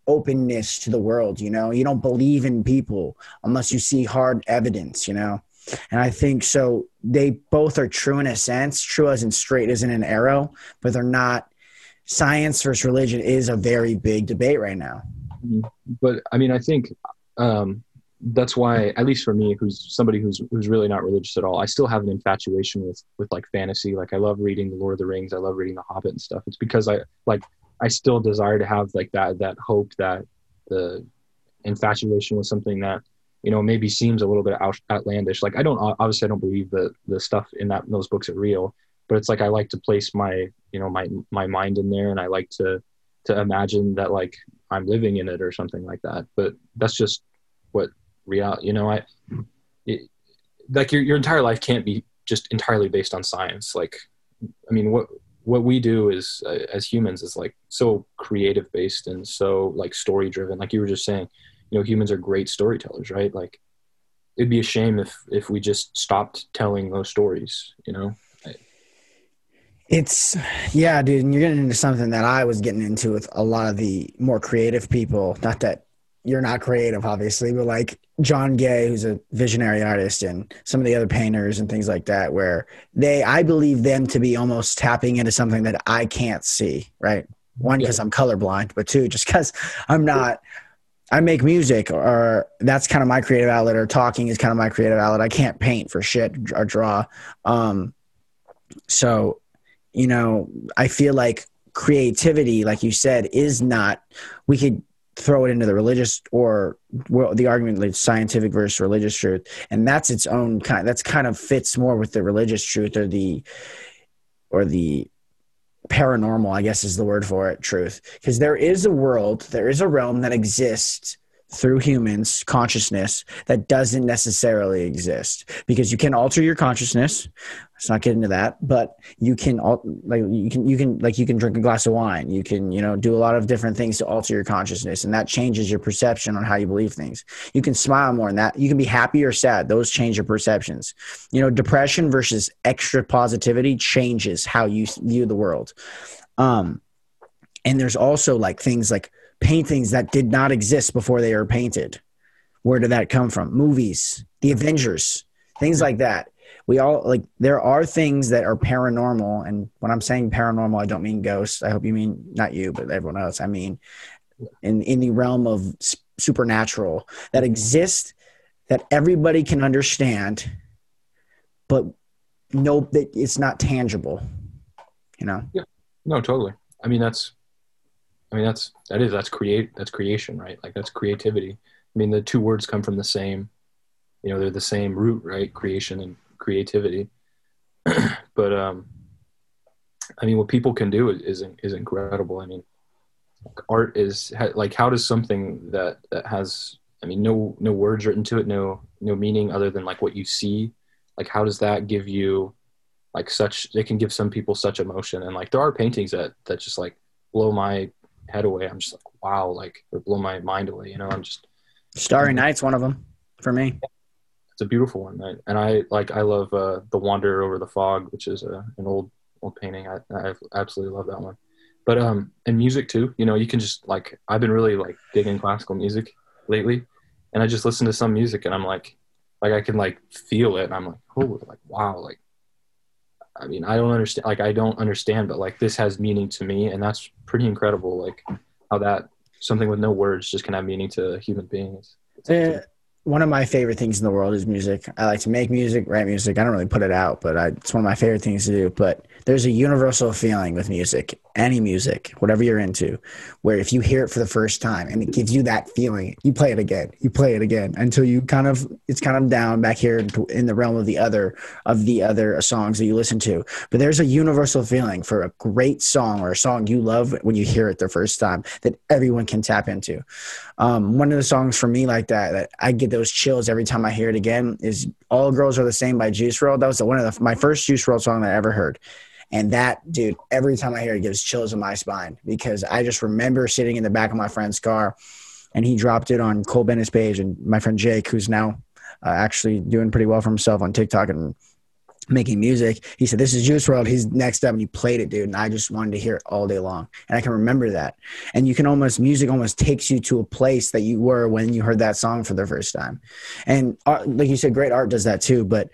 openness to the world you know? You don't believe in people unless you see hard evidence you know? And i think so they both are true in a sense true as in straight as in an arrow but they're not science versus religion is a very big debate right now. Mm-hmm. but i mean i think um, that's why at least for me who's somebody who's who's really not religious at all i still have an infatuation with with like fantasy. Like i love reading the lord of the rings. I love reading the hobbit and stuff. It's because i like I still desire to have like that that hope that the infatuation with something that you know maybe seems a little bit out, outlandish. Like I don't obviously I don't believe that the stuff in that in those books are real, but it's like I like to place my you know my my mind in there, and I like to to imagine that like I'm living in it or something like that. But that's just what real you know I it, like your your entire life can't be just entirely based on science. Like I mean what what we do is uh, as humans is like so creative based and so like story driven. Like you were just saying you know humans are great storytellers right? Like it'd be a shame if if we just stopped telling those stories you know? It's yeah dude and you're getting into something that i was getting into with a lot of the more creative people. Not that you're not creative, obviously, but like John Gay, who's a visionary artist, and some of the other painters and things like that, where they, I believe them to be almost tapping into something that I can't see, right? One, because yeah. I'm colorblind, but two, just because I'm not, I make music or that's kind of my creative outlet, or talking is kind of my creative outlet. I can't paint for shit or draw. Um, so, you know, I feel like creativity, like you said, is not. We could throw it into the religious or well, the argument like scientific versus religious truth, and that's its own kind. That's kind of fits more with the religious truth or the or the paranormal, I guess is the word for it, truth. Because there is a world, there is a realm that exists through humans consciousness that doesn't necessarily exist. Because you can alter your consciousness. Let's not get into that. But you can like you can you can like you can drink a glass of wine. You can you know do a lot of different things to alter your consciousness. And that changes your perception on how you believe things. You can smile more and that. You can be happy or sad. Those change your perceptions. You know depression versus extra positivity changes how you view the world. Um and there's also like things like paintings that did not exist before they were painted. Where did that come from? Movies, the Avengers, things like that. We all like there are things that are paranormal, and when I'm saying paranormal, I don't mean ghosts. I hope you mean not you, but everyone else. I mean in in the realm of supernatural that exist that everybody can understand, but no, it's not tangible. You know? Yeah. No, totally. I mean, that's I mean, that's that is that's create that's creation, right? Like that's creativity. I mean, the two words come from the same, you know, they're the same root, right? Creation and creativity. but um, I mean, what people can do is is, incredible. I mean, art is like how does something that that has I mean, no no words written to it, no no meaning other than like what you see. Like, how does that give you like such? It can give some people such emotion, and like there are paintings that that just like blow my head away. I'm just like, wow, like it blow my mind away. You know, I'm just Starry Night's one of them for me. It's a beautiful one, right? and I like I love uh, the Wanderer over the Fog, which is uh, an old old painting. I, I absolutely love that one. But um, and music too. You know, you can just like I've been really like digging classical music lately, and I just listen to some music and I'm like, like I can like feel it, and I'm like, oh, like wow, like I mean, I don't understand. Like, I don't understand, but like this has meaning to me, and that's pretty incredible. Like how that something with no words just can have meaning to human beings. Uh, one of my favorite things in the world is music. I like to make music, write music. I don't really put it out, but I, it's one of my favorite things to do. But there's a universal feeling with music, any music, whatever you're into, where if you hear it for the first time and it gives you that feeling, you play it again, you play it again until you kind of it's kind of down back here in the realm of the other of the other songs that you listen to. But there's a universal feeling for a great song or a song you love when you hear it the first time that everyone can tap into. Um, one of the songs for me like that that I get those chills every time I hear it again is "All Girls Are the Same" by Juice WRLD. That was one of the, my first Juice WRLD song that I ever heard and that, dude, every time I hear it, gives chills in my spine because I just remember sitting in the back of my friend's car and he dropped it on Cole Bennett's page. And my friend Jake, who's now uh, actually doing pretty well for himself on TikTok and making music, he said, This is Juice WRLD. He's next up. And he played it, dude. And I just wanted to hear it all day long. And I can remember that. And you can almost, music almost takes you to a place that you were when you heard that song for the first time. And art, like you said, great art does that too. But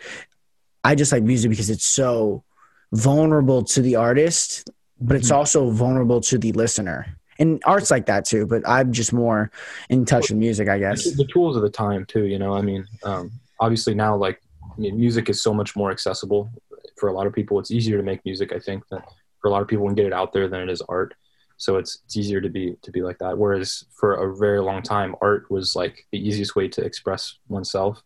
I just like music because it's so vulnerable to the artist, but it's mm-hmm. also vulnerable to the listener. And art's like that too, but I'm just more in touch with music, I guess. The tools of the time too, you know. I mean, um, obviously now, like, I mean, music is so much more accessible for a lot of people. It's easier to make music, I think, that for a lot of people and get it out there than it is art. So it's it's easier to be to be like that. Whereas for a very long time, art was like the easiest way to express oneself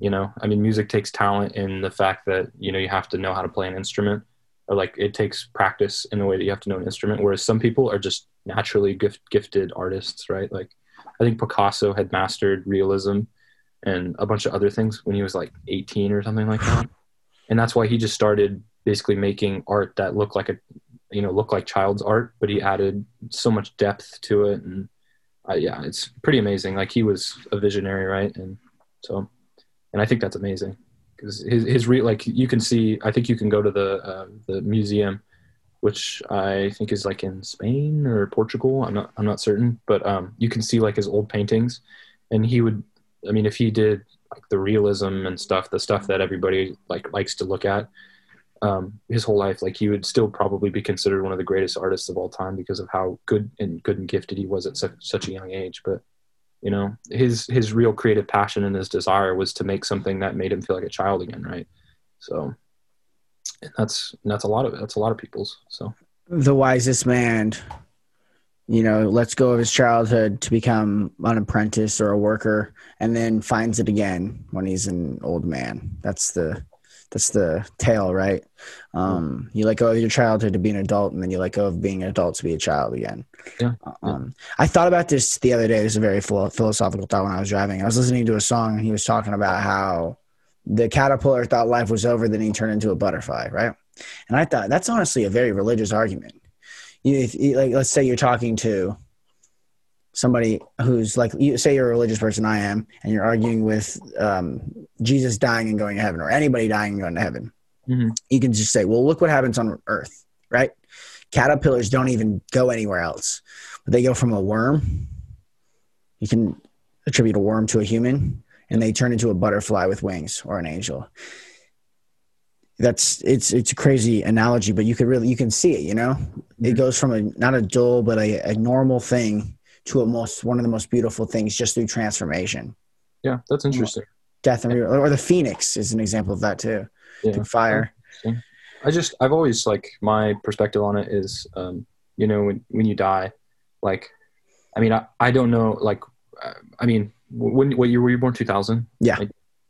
you know i mean music takes talent in the fact that you know you have to know how to play an instrument or like it takes practice in the way that you have to know an instrument whereas some people are just naturally gift, gifted artists right? Like i think picasso had mastered realism and a bunch of other things when he was like 18 or something like that. And that's why he just started basically making art that looked like a you know looked like child's art but he added so much depth to it. And uh, yeah it's pretty amazing. Like he was a visionary right? And so and I think that's amazing because his his re like you can see. I think you can go to the uh, the museum, which I think is like in Spain or Portugal. I'm not I'm not certain, but um, you can see like his old paintings, and he would. I mean, if he did like the realism and stuff, the stuff that everybody like likes to look at, um, his whole life, like he would still probably be considered one of the greatest artists of all time because of how good and good and gifted he was at such, such a young age. But you know his his real creative passion and his desire was to make something that made him feel like a child again right so and that's that's a lot of it that's a lot of people's so the wisest man, you know, lets go of his childhood to become an apprentice or a worker, and then finds it again when he's an old man. That's the that's the tale, right? Um, you let go of your childhood to be an adult, and then you let go of being an adult to be a child again. Yeah. Um, I thought about this the other day. This is a very philo- philosophical thought when I was driving. I was listening to a song, and he was talking about how the caterpillar thought life was over, then he turned into a butterfly, right? And I thought that's honestly a very religious argument. You, if, like, let's say you're talking to somebody who's like, you say you're a religious person, I am, and you're arguing with um, Jesus dying and going to heaven, or anybody dying and going to heaven. Mhm. You can just say, well, look what happens on Earth, right? Caterpillars don't even go anywhere else. But they go from a worm. You can attribute a worm to a human, and they turn into a butterfly with wings or an angel that's it's it's a crazy analogy but you could really you can see it you know it goes from a not a dull but a, a normal thing to a most one of the most beautiful things just through transformation Yeah, that's interesting. death and or the phoenix is an example of that too Yeah. through fire I just I've always like my perspective on it is um, you know when when you die, like I mean I, I don't know like uh, I mean when what year were you born? Two thousand. Yeah.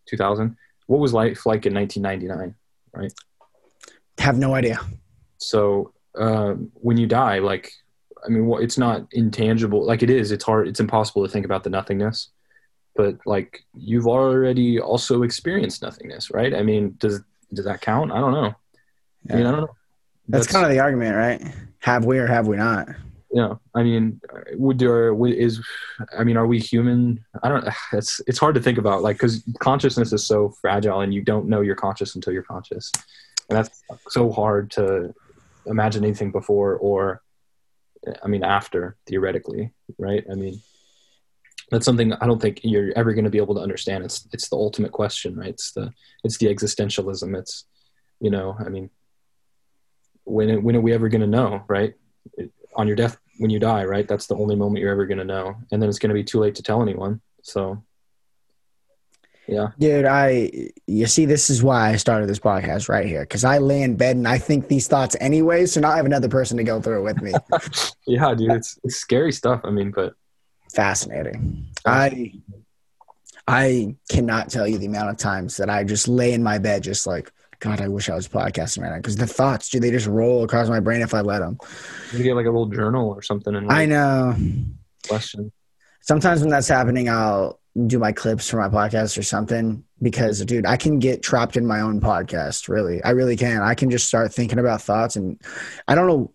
Two thousand. What was life like in nineteen ninety nine? right have no idea So um, when you die, like I mean, well, it's not intangible. Like it is. It's hard. It's impossible to think about the nothingness. But like you've already also experienced nothingness, right? I mean, does does that count? I don't know. I mean, I don't know. that's, kind of the argument right have we or have we not yeah i mean would there is, i mean are we human i don't it's it's hard to think about like because consciousness is so fragile and you don't know you're conscious until you're conscious and that's so hard to imagine anything before or i mean after theoretically right? I mean that's something i don't think you're ever going to be able to understand. It's it's the ultimate question right? It's the it's the existentialism. It's you know i mean when when are we ever going to know right? It- on your death when you die right? That's the only moment you're ever going to know. And then it's going to be too late to tell anyone. So yeah. Dude i you see this is why i started this podcast right here because i lay in bed and i think these thoughts anyway so now i have another person to go through it with me. Yeah dude it's, it's scary stuff i mean but fascinating. I i cannot tell you the amount of times that i just lay in my bed just like god i wish i was podcasting right now because the thoughts do they just roll across my brain if i let them you get like a little journal or something and i know. question. Sometimes when that's happening i'll do my clips for my podcast or something because dude i can get trapped in my own podcast really. I really can. I can just start thinking about thoughts and i don't know.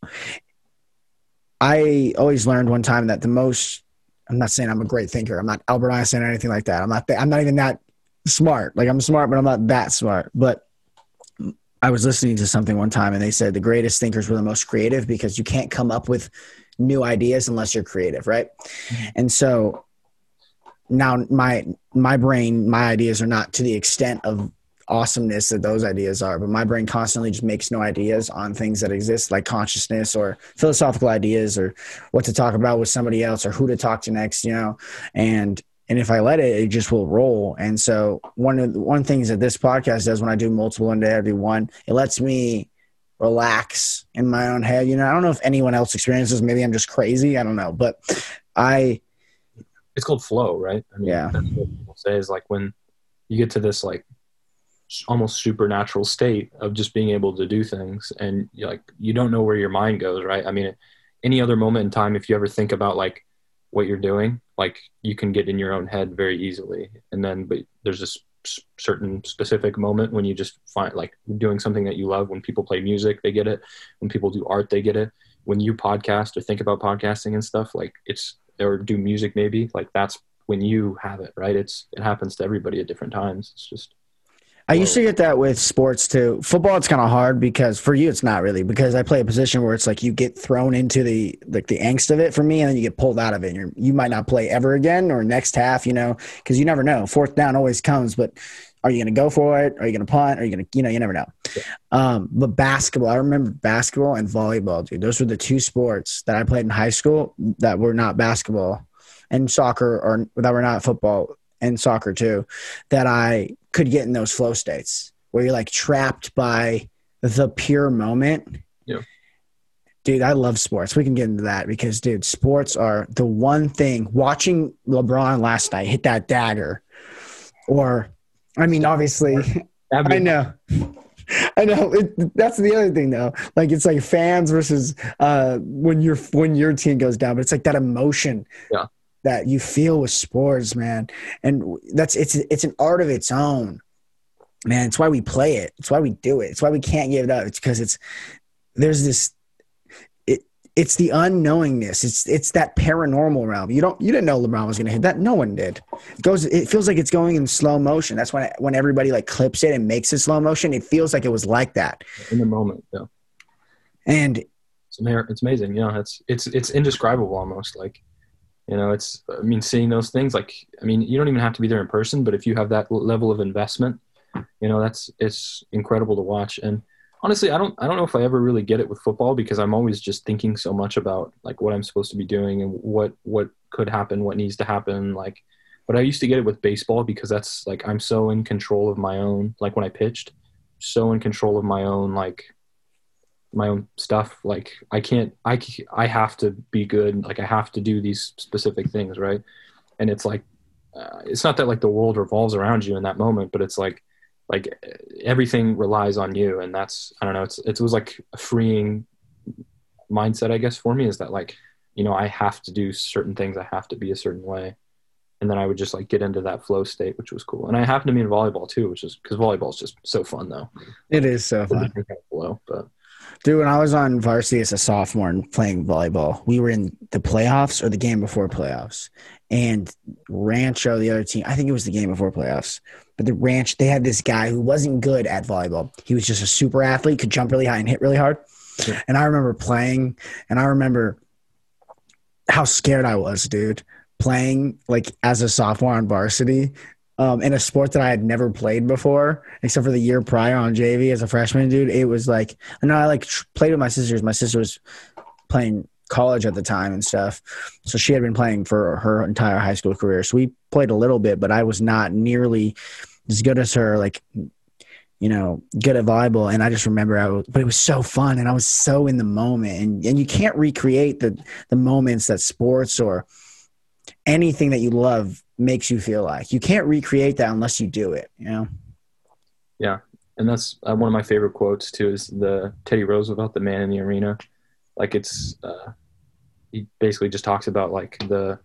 I always learned one time that the most i'm not saying i'm a great thinker. I'm not albert einstein or anything like that. I'm not th- i'm not even that smart. Like i'm smart but i'm not that smart. But i was listening to something one time and they said the greatest thinkers were the most creative because you can't come up with new ideas unless you're creative right? Mm-hmm. And so now my my brain my ideas are not to the extent of awesomeness that those ideas are but my brain constantly just makes no ideas on things that exist like consciousness or philosophical ideas or what to talk about with somebody else or who to talk to next you know? And and if i let it it just will roll. And so one of the one things that this podcast does when i do multiple one day i one it lets me relax in my own head. You know i don't know if anyone else experiences maybe i'm just crazy i don't know but i it's called flow right? I mean, Yeah. that's what people say is like when you get to this like almost supernatural state of just being able to do things and you like you don't know where your mind goes right? I mean any other moment in time if you ever think about like what you're doing like you can get in your own head very easily. And then but there's this certain specific moment when you just find like doing something that you love when people play music they get it. When people do art they get it. When you podcast or think about podcasting and stuff like it's or do music maybe like that's when you have it right it's it happens to everybody at different times it's just I used to get that with sports too. Football, it's kind of hard because for you, it's not really because I play a position where it's like you get thrown into the like the angst of it for me, and then you get pulled out of it. And you're, you might not play ever again or next half, you know, because you never know. Fourth down always comes, but are you going to go for it? Are you going to punt? Are you going to, you know, you never know. Um, but basketball, I remember basketball and volleyball, dude. Those were the two sports that I played in high school that were not basketball and soccer or that were not football and soccer too that I could get in those flow states where you're like trapped by the pure moment. Yeah. dude, I love sports. We can get into that because, dude, sports are the one thing. Watching LeBron last night hit that dagger, or, I mean, obviously, I know. I know it, that's the other thing though. Like it's like fans versus uh, when your when your team goes down, but it's like that emotion Yeah. that you feel with sports, man. And that's it's it's an art of its own, man. It's why we play it. It's why we do it. It's why we can't give it up. It's because it's there's this it's the unknowingness. It's it's that paranormal realm. You don't you didn't know LeBron was gonna hit that. No one did. It goes it feels like it's going in slow motion. That's when when everybody like clips it and makes it slow motion. It feels like it was like that. in the moment. Yeah, And it's, it's amazing. You know, it's it's it's indescribable almost. Like, you know, it's I mean, seeing those things. Like, I mean, you don't even have to be there in person, but if you have that level of investment, you know, that's it's incredible to watch. And honestly, I don't I don't know if I ever really get it with football because I'm always just thinking so much about like what I'm supposed to be doing and what what could happen, what needs to happen, like. But I used to get it with baseball because that's like I'm so in control of my own. Like when I pitched, so in control of my own like my own stuff like i can't i i have to be good like i have to do these specific things right and it's like uh, it's not that like the world revolves around you in that moment but it's like like everything relies on you. And that's i don't know it's it was like a freeing mindset i guess for me is that like you know i have to do certain things. I have to be a certain way. And then i would just like get into that flow state which was cool. And i happen to be in volleyball too which is because volleyball is just so fun though. It is so fun. flow but Dude, when I was on varsity as a sophomore and playing volleyball, we were in the playoffs or the game before playoffs. And Rancho, the other team, I think it was the game before playoffs. But the Ranch, they had this guy who wasn't good at volleyball. He was just a super athlete, could jump really high and hit really hard. Yeah. And I remember playing, and I remember how scared I was, dude, playing like as a sophomore on varsity um, in a sport that I had never played before, except for the year prior on JV as a freshman, dude. It was like, I know I like tr- played with my sisters. My sister was playing college at the time and stuff. So she had been playing for her entire high school career. So we played a little bit, but I was not nearly as good as her, like, you know, good at volleyball. And I just remember I was, but it was so fun and I was so in the moment and, and you can't recreate the, the moments that sports or anything that you love makes you feel like you can't recreate that unless you do it, you know? Yeah. And that's uh, one of my favorite quotes too is the Teddy Roosevelt, the man in the arena. Like it's, uh, he basically just talks about like the,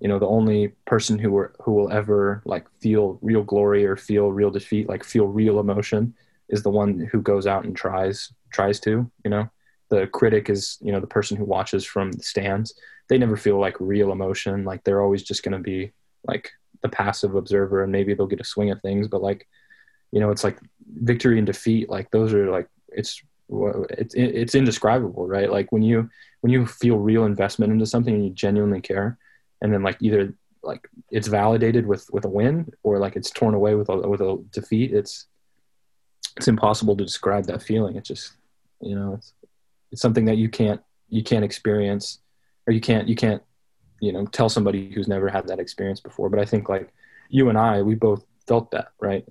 you know, the only person who were, who will ever like feel real glory or feel real defeat, like feel real emotion, is the one who goes out and tries tries to. You know, the critic is you know the person who watches from the stands. They never feel like real emotion. Like they're always just going to be like the passive observer, and maybe they'll get a swing of things, but like you know it's like victory and defeat like those are like it's it's it's indescribable right? Like when you when you feel real investment into something and you genuinely care and then like either like it's validated with with a win or like it's torn away with a with a defeat it's it's impossible to describe that feeling. It's just you know it's it's something that you can't you can't experience or you can't you can't you know tell somebody who's never had that experience before but i think like you and i we both felt that right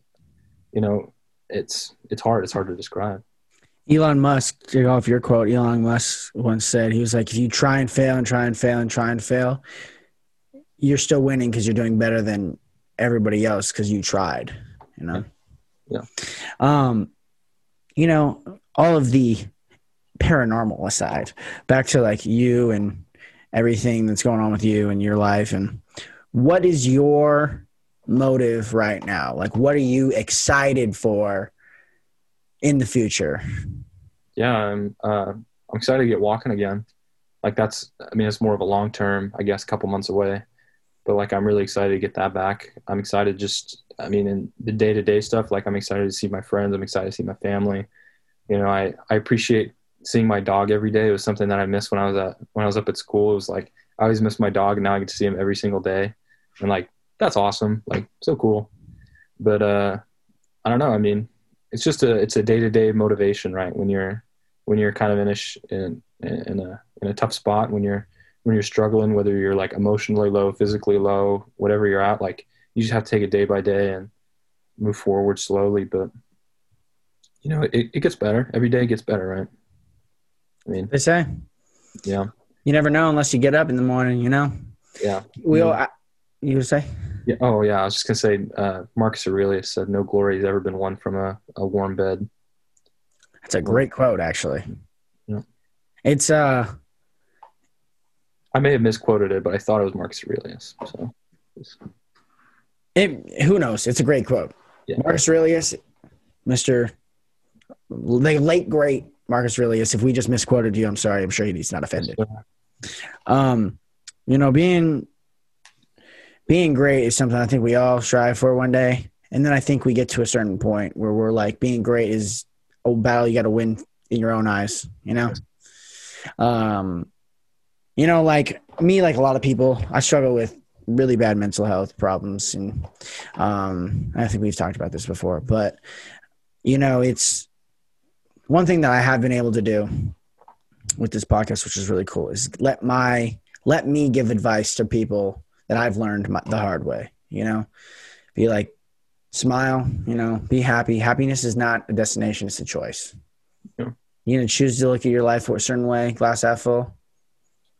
you know, it's it's hard. It's hard to describe. Elon Musk, to go off your quote, Elon Musk once said, he was like, if you try and fail and try and fail and try and fail, you're still winning because you're doing better than everybody else because you tried, you know? Yeah. Um, you know, all of the paranormal aside, back to like you and everything that's going on with you and your life and what is your motive right now? Like, what are you excited for in the future? Yeah, I'm uh, I'm excited to get walking again. Like that's, I mean, it's more of a long term, I guess, a couple months away. But like, I'm really excited to get that back. I'm excited just, I mean, in the day to day stuff. Like, I'm excited to see my friends. I'm excited to see my family. You know, I I appreciate seeing my dog every day. Was something that I missed when I was at when I was up at school. It was like I always missed my dog, and now I get to see him every single day. And like, that's awesome. Like, so cool. But uh, I don't know. I mean, it's just a it's a day to day motivation, right? When you're when you're kind of in a sh- in, in a in a tough spot, when you're when you're struggling, whether you're like emotionally low, physically low, whatever you're at, like you just have to take it day by day and move forward slowly. But you know, it, it gets better. Every day gets better, right? I mean, They say Yeah. You never know unless you get up in the morning. You know. Yeah. We all. I, you would say? Yeah. Oh, yeah. I was just gonna say, uh, Marcus Aurelius said, "No glory has ever been won from a, a warm bed." That's a great quote, actually. Yeah. It's uh. I may have misquoted it, but I thought it was Marcus Aurelius. So, It, who knows? It's a great quote. yeah. Marcus Aurelius, Mister, the late great Marcus Aurelius. If we just misquoted you, I'm sorry. I'm sure he's not offended. Um, you know, being being great is something I think we all strive for one day, and then I think we get to a certain point where we're like, being great is a battle you got to win in your own eyes. You know, um, you know, like me, like a lot of people, I struggle with really bad mental health problems, and um, I think we've talked about this before, but you know, it's one thing that I have been able to do with this podcast, which is really cool, is let my let me give advice to people that I've learned my, the hard way. You know, be like, smile. You know, be happy. Happiness is not a destination; it's a choice. Yeah. You gonna choose to look at your life a certain way, glass half full.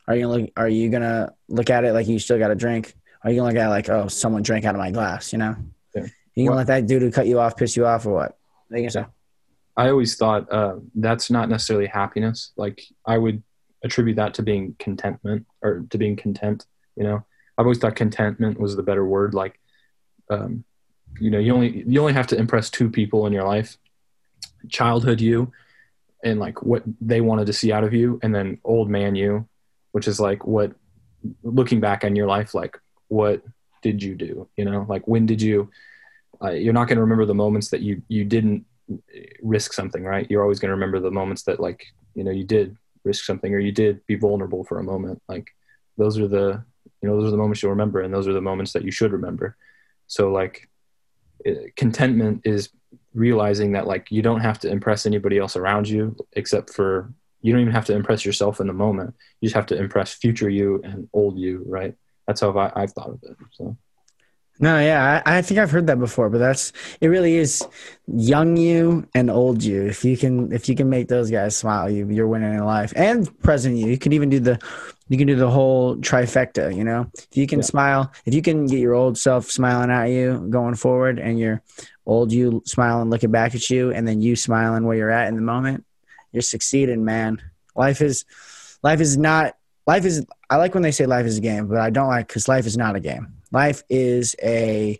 Are you gonna look? Are you gonna look at it like you still got to drink? Are you gonna look at it like, oh, someone drank out of my glass? You know. Yeah. You gonna Well- let that dude who cut you off piss you off or what? You gonna say? I always thought uh, that's not necessarily happiness. Like I would attribute that to being contentment or to being content. You know, I've always thought contentment was the better word. Like, um, you know, you only you only have to impress two people in your life: childhood you, and like what they wanted to see out of you, and then old man you, which is like what looking back on your life, like what did you do? You know, like when did you? Uh, you're not going to remember the moments that you you didn't risk something, right? You're always going to remember the moments that like, you know, you did risk something or you did be vulnerable for a moment. Like those are the, you know, those are the moments you'll remember and those are the moments that you should remember. So like contentment is realizing that like you don't have to impress anybody else around you except for you don't even have to impress yourself in the moment. You just have to impress future you and old you, right? That's how I, I've thought of it. So No, yeah, I, I think I've heard that before, but that's it. Really is young you and old you. If you can, if you can make those guys smile, you you're winning in life. And present you, you can even do the, you can do the whole trifecta. You know, if you can Yeah. smile, if you can get your old self smiling at you going forward, and your old you smiling looking back at you, and then you smiling where you're at in the moment, you're succeeding, man. Life is, life is not. Life is. I like when they say life is a game, but I don't like because life is not a game. Life is a.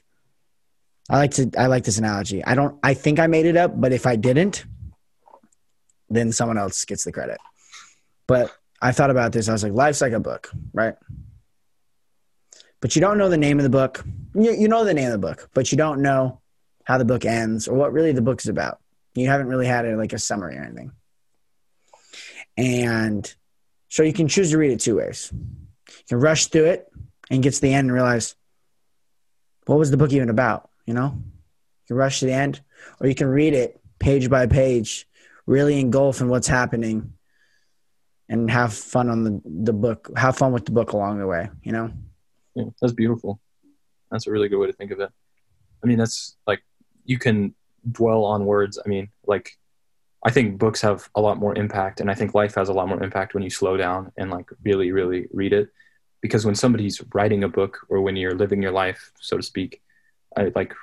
I like to. I like this analogy. I don't. I think I made it up, but if I didn't, then someone else gets the credit. But I thought about this. I was like, life's like a book, right? But you don't know the name of the book. You, you know the name of the book, but you don't know how the book ends or what really the book is about. You haven't really had it like a summary or anything. And so you can choose to read it two ways. You can rush through it and get to the end and realize, what was the book even about? You know, you can rush to the end, or you can read it page by page, really engulf in what's happening, and have fun on the the book. Have fun with the book along the way. You know. Yeah, that's beautiful. That's a really good way to think of it. I mean, that's like you can dwell on words. I mean, like I think books have a lot more impact, and I think life has a lot more impact when you slow down and like really, really read it. Because when somebody's writing a book, or when you're living your life, so to speak, I like.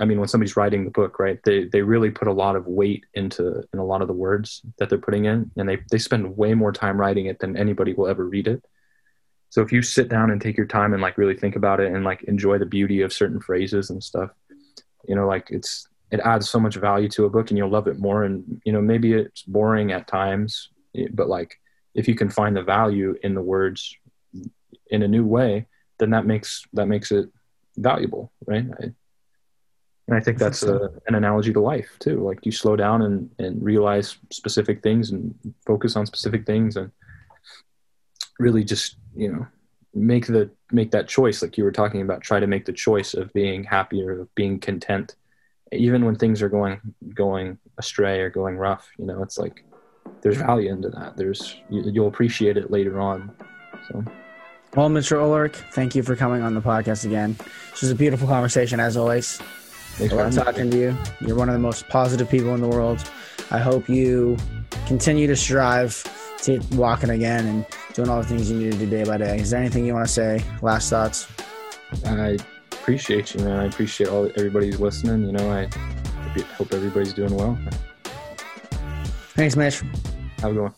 I mean, when somebody's writing the book, right? They they really put a lot of weight into in a lot of the words that they're putting in, and they they spend way more time writing it than anybody will ever read it. So if you sit down and take your time and like really think about it and like enjoy the beauty of certain phrases and stuff, you know, like it's it adds so much value to a book and you'll love it more. And you know, maybe it's boring at times, but like if you can find the value in the words in a new way, then that makes that makes it valuable, right? I, and I think that's a, an analogy to life too. Like you slow down and, and realize specific things and focus on specific things and really just you know make the make that choice. Like you were talking about try to make the choice of being happy or of being content. Even when things are going going astray or going rough you know it's like there's value into that. There's you, you'll appreciate it later on so Well, Mr. Ulrich, thank you for coming on the podcast again. This was a beautiful conversation as always. thanks I for love talking to you. You're one of the most positive people in the world. I hope you continue to strive to walking again and doing all the things you need to do day by day. Is there anything you want to say? Last thoughts? I appreciate you, man. I appreciate all everybody who's listening. You know, I hope everybody's doing well. Thanks, Mitch. Have a good one.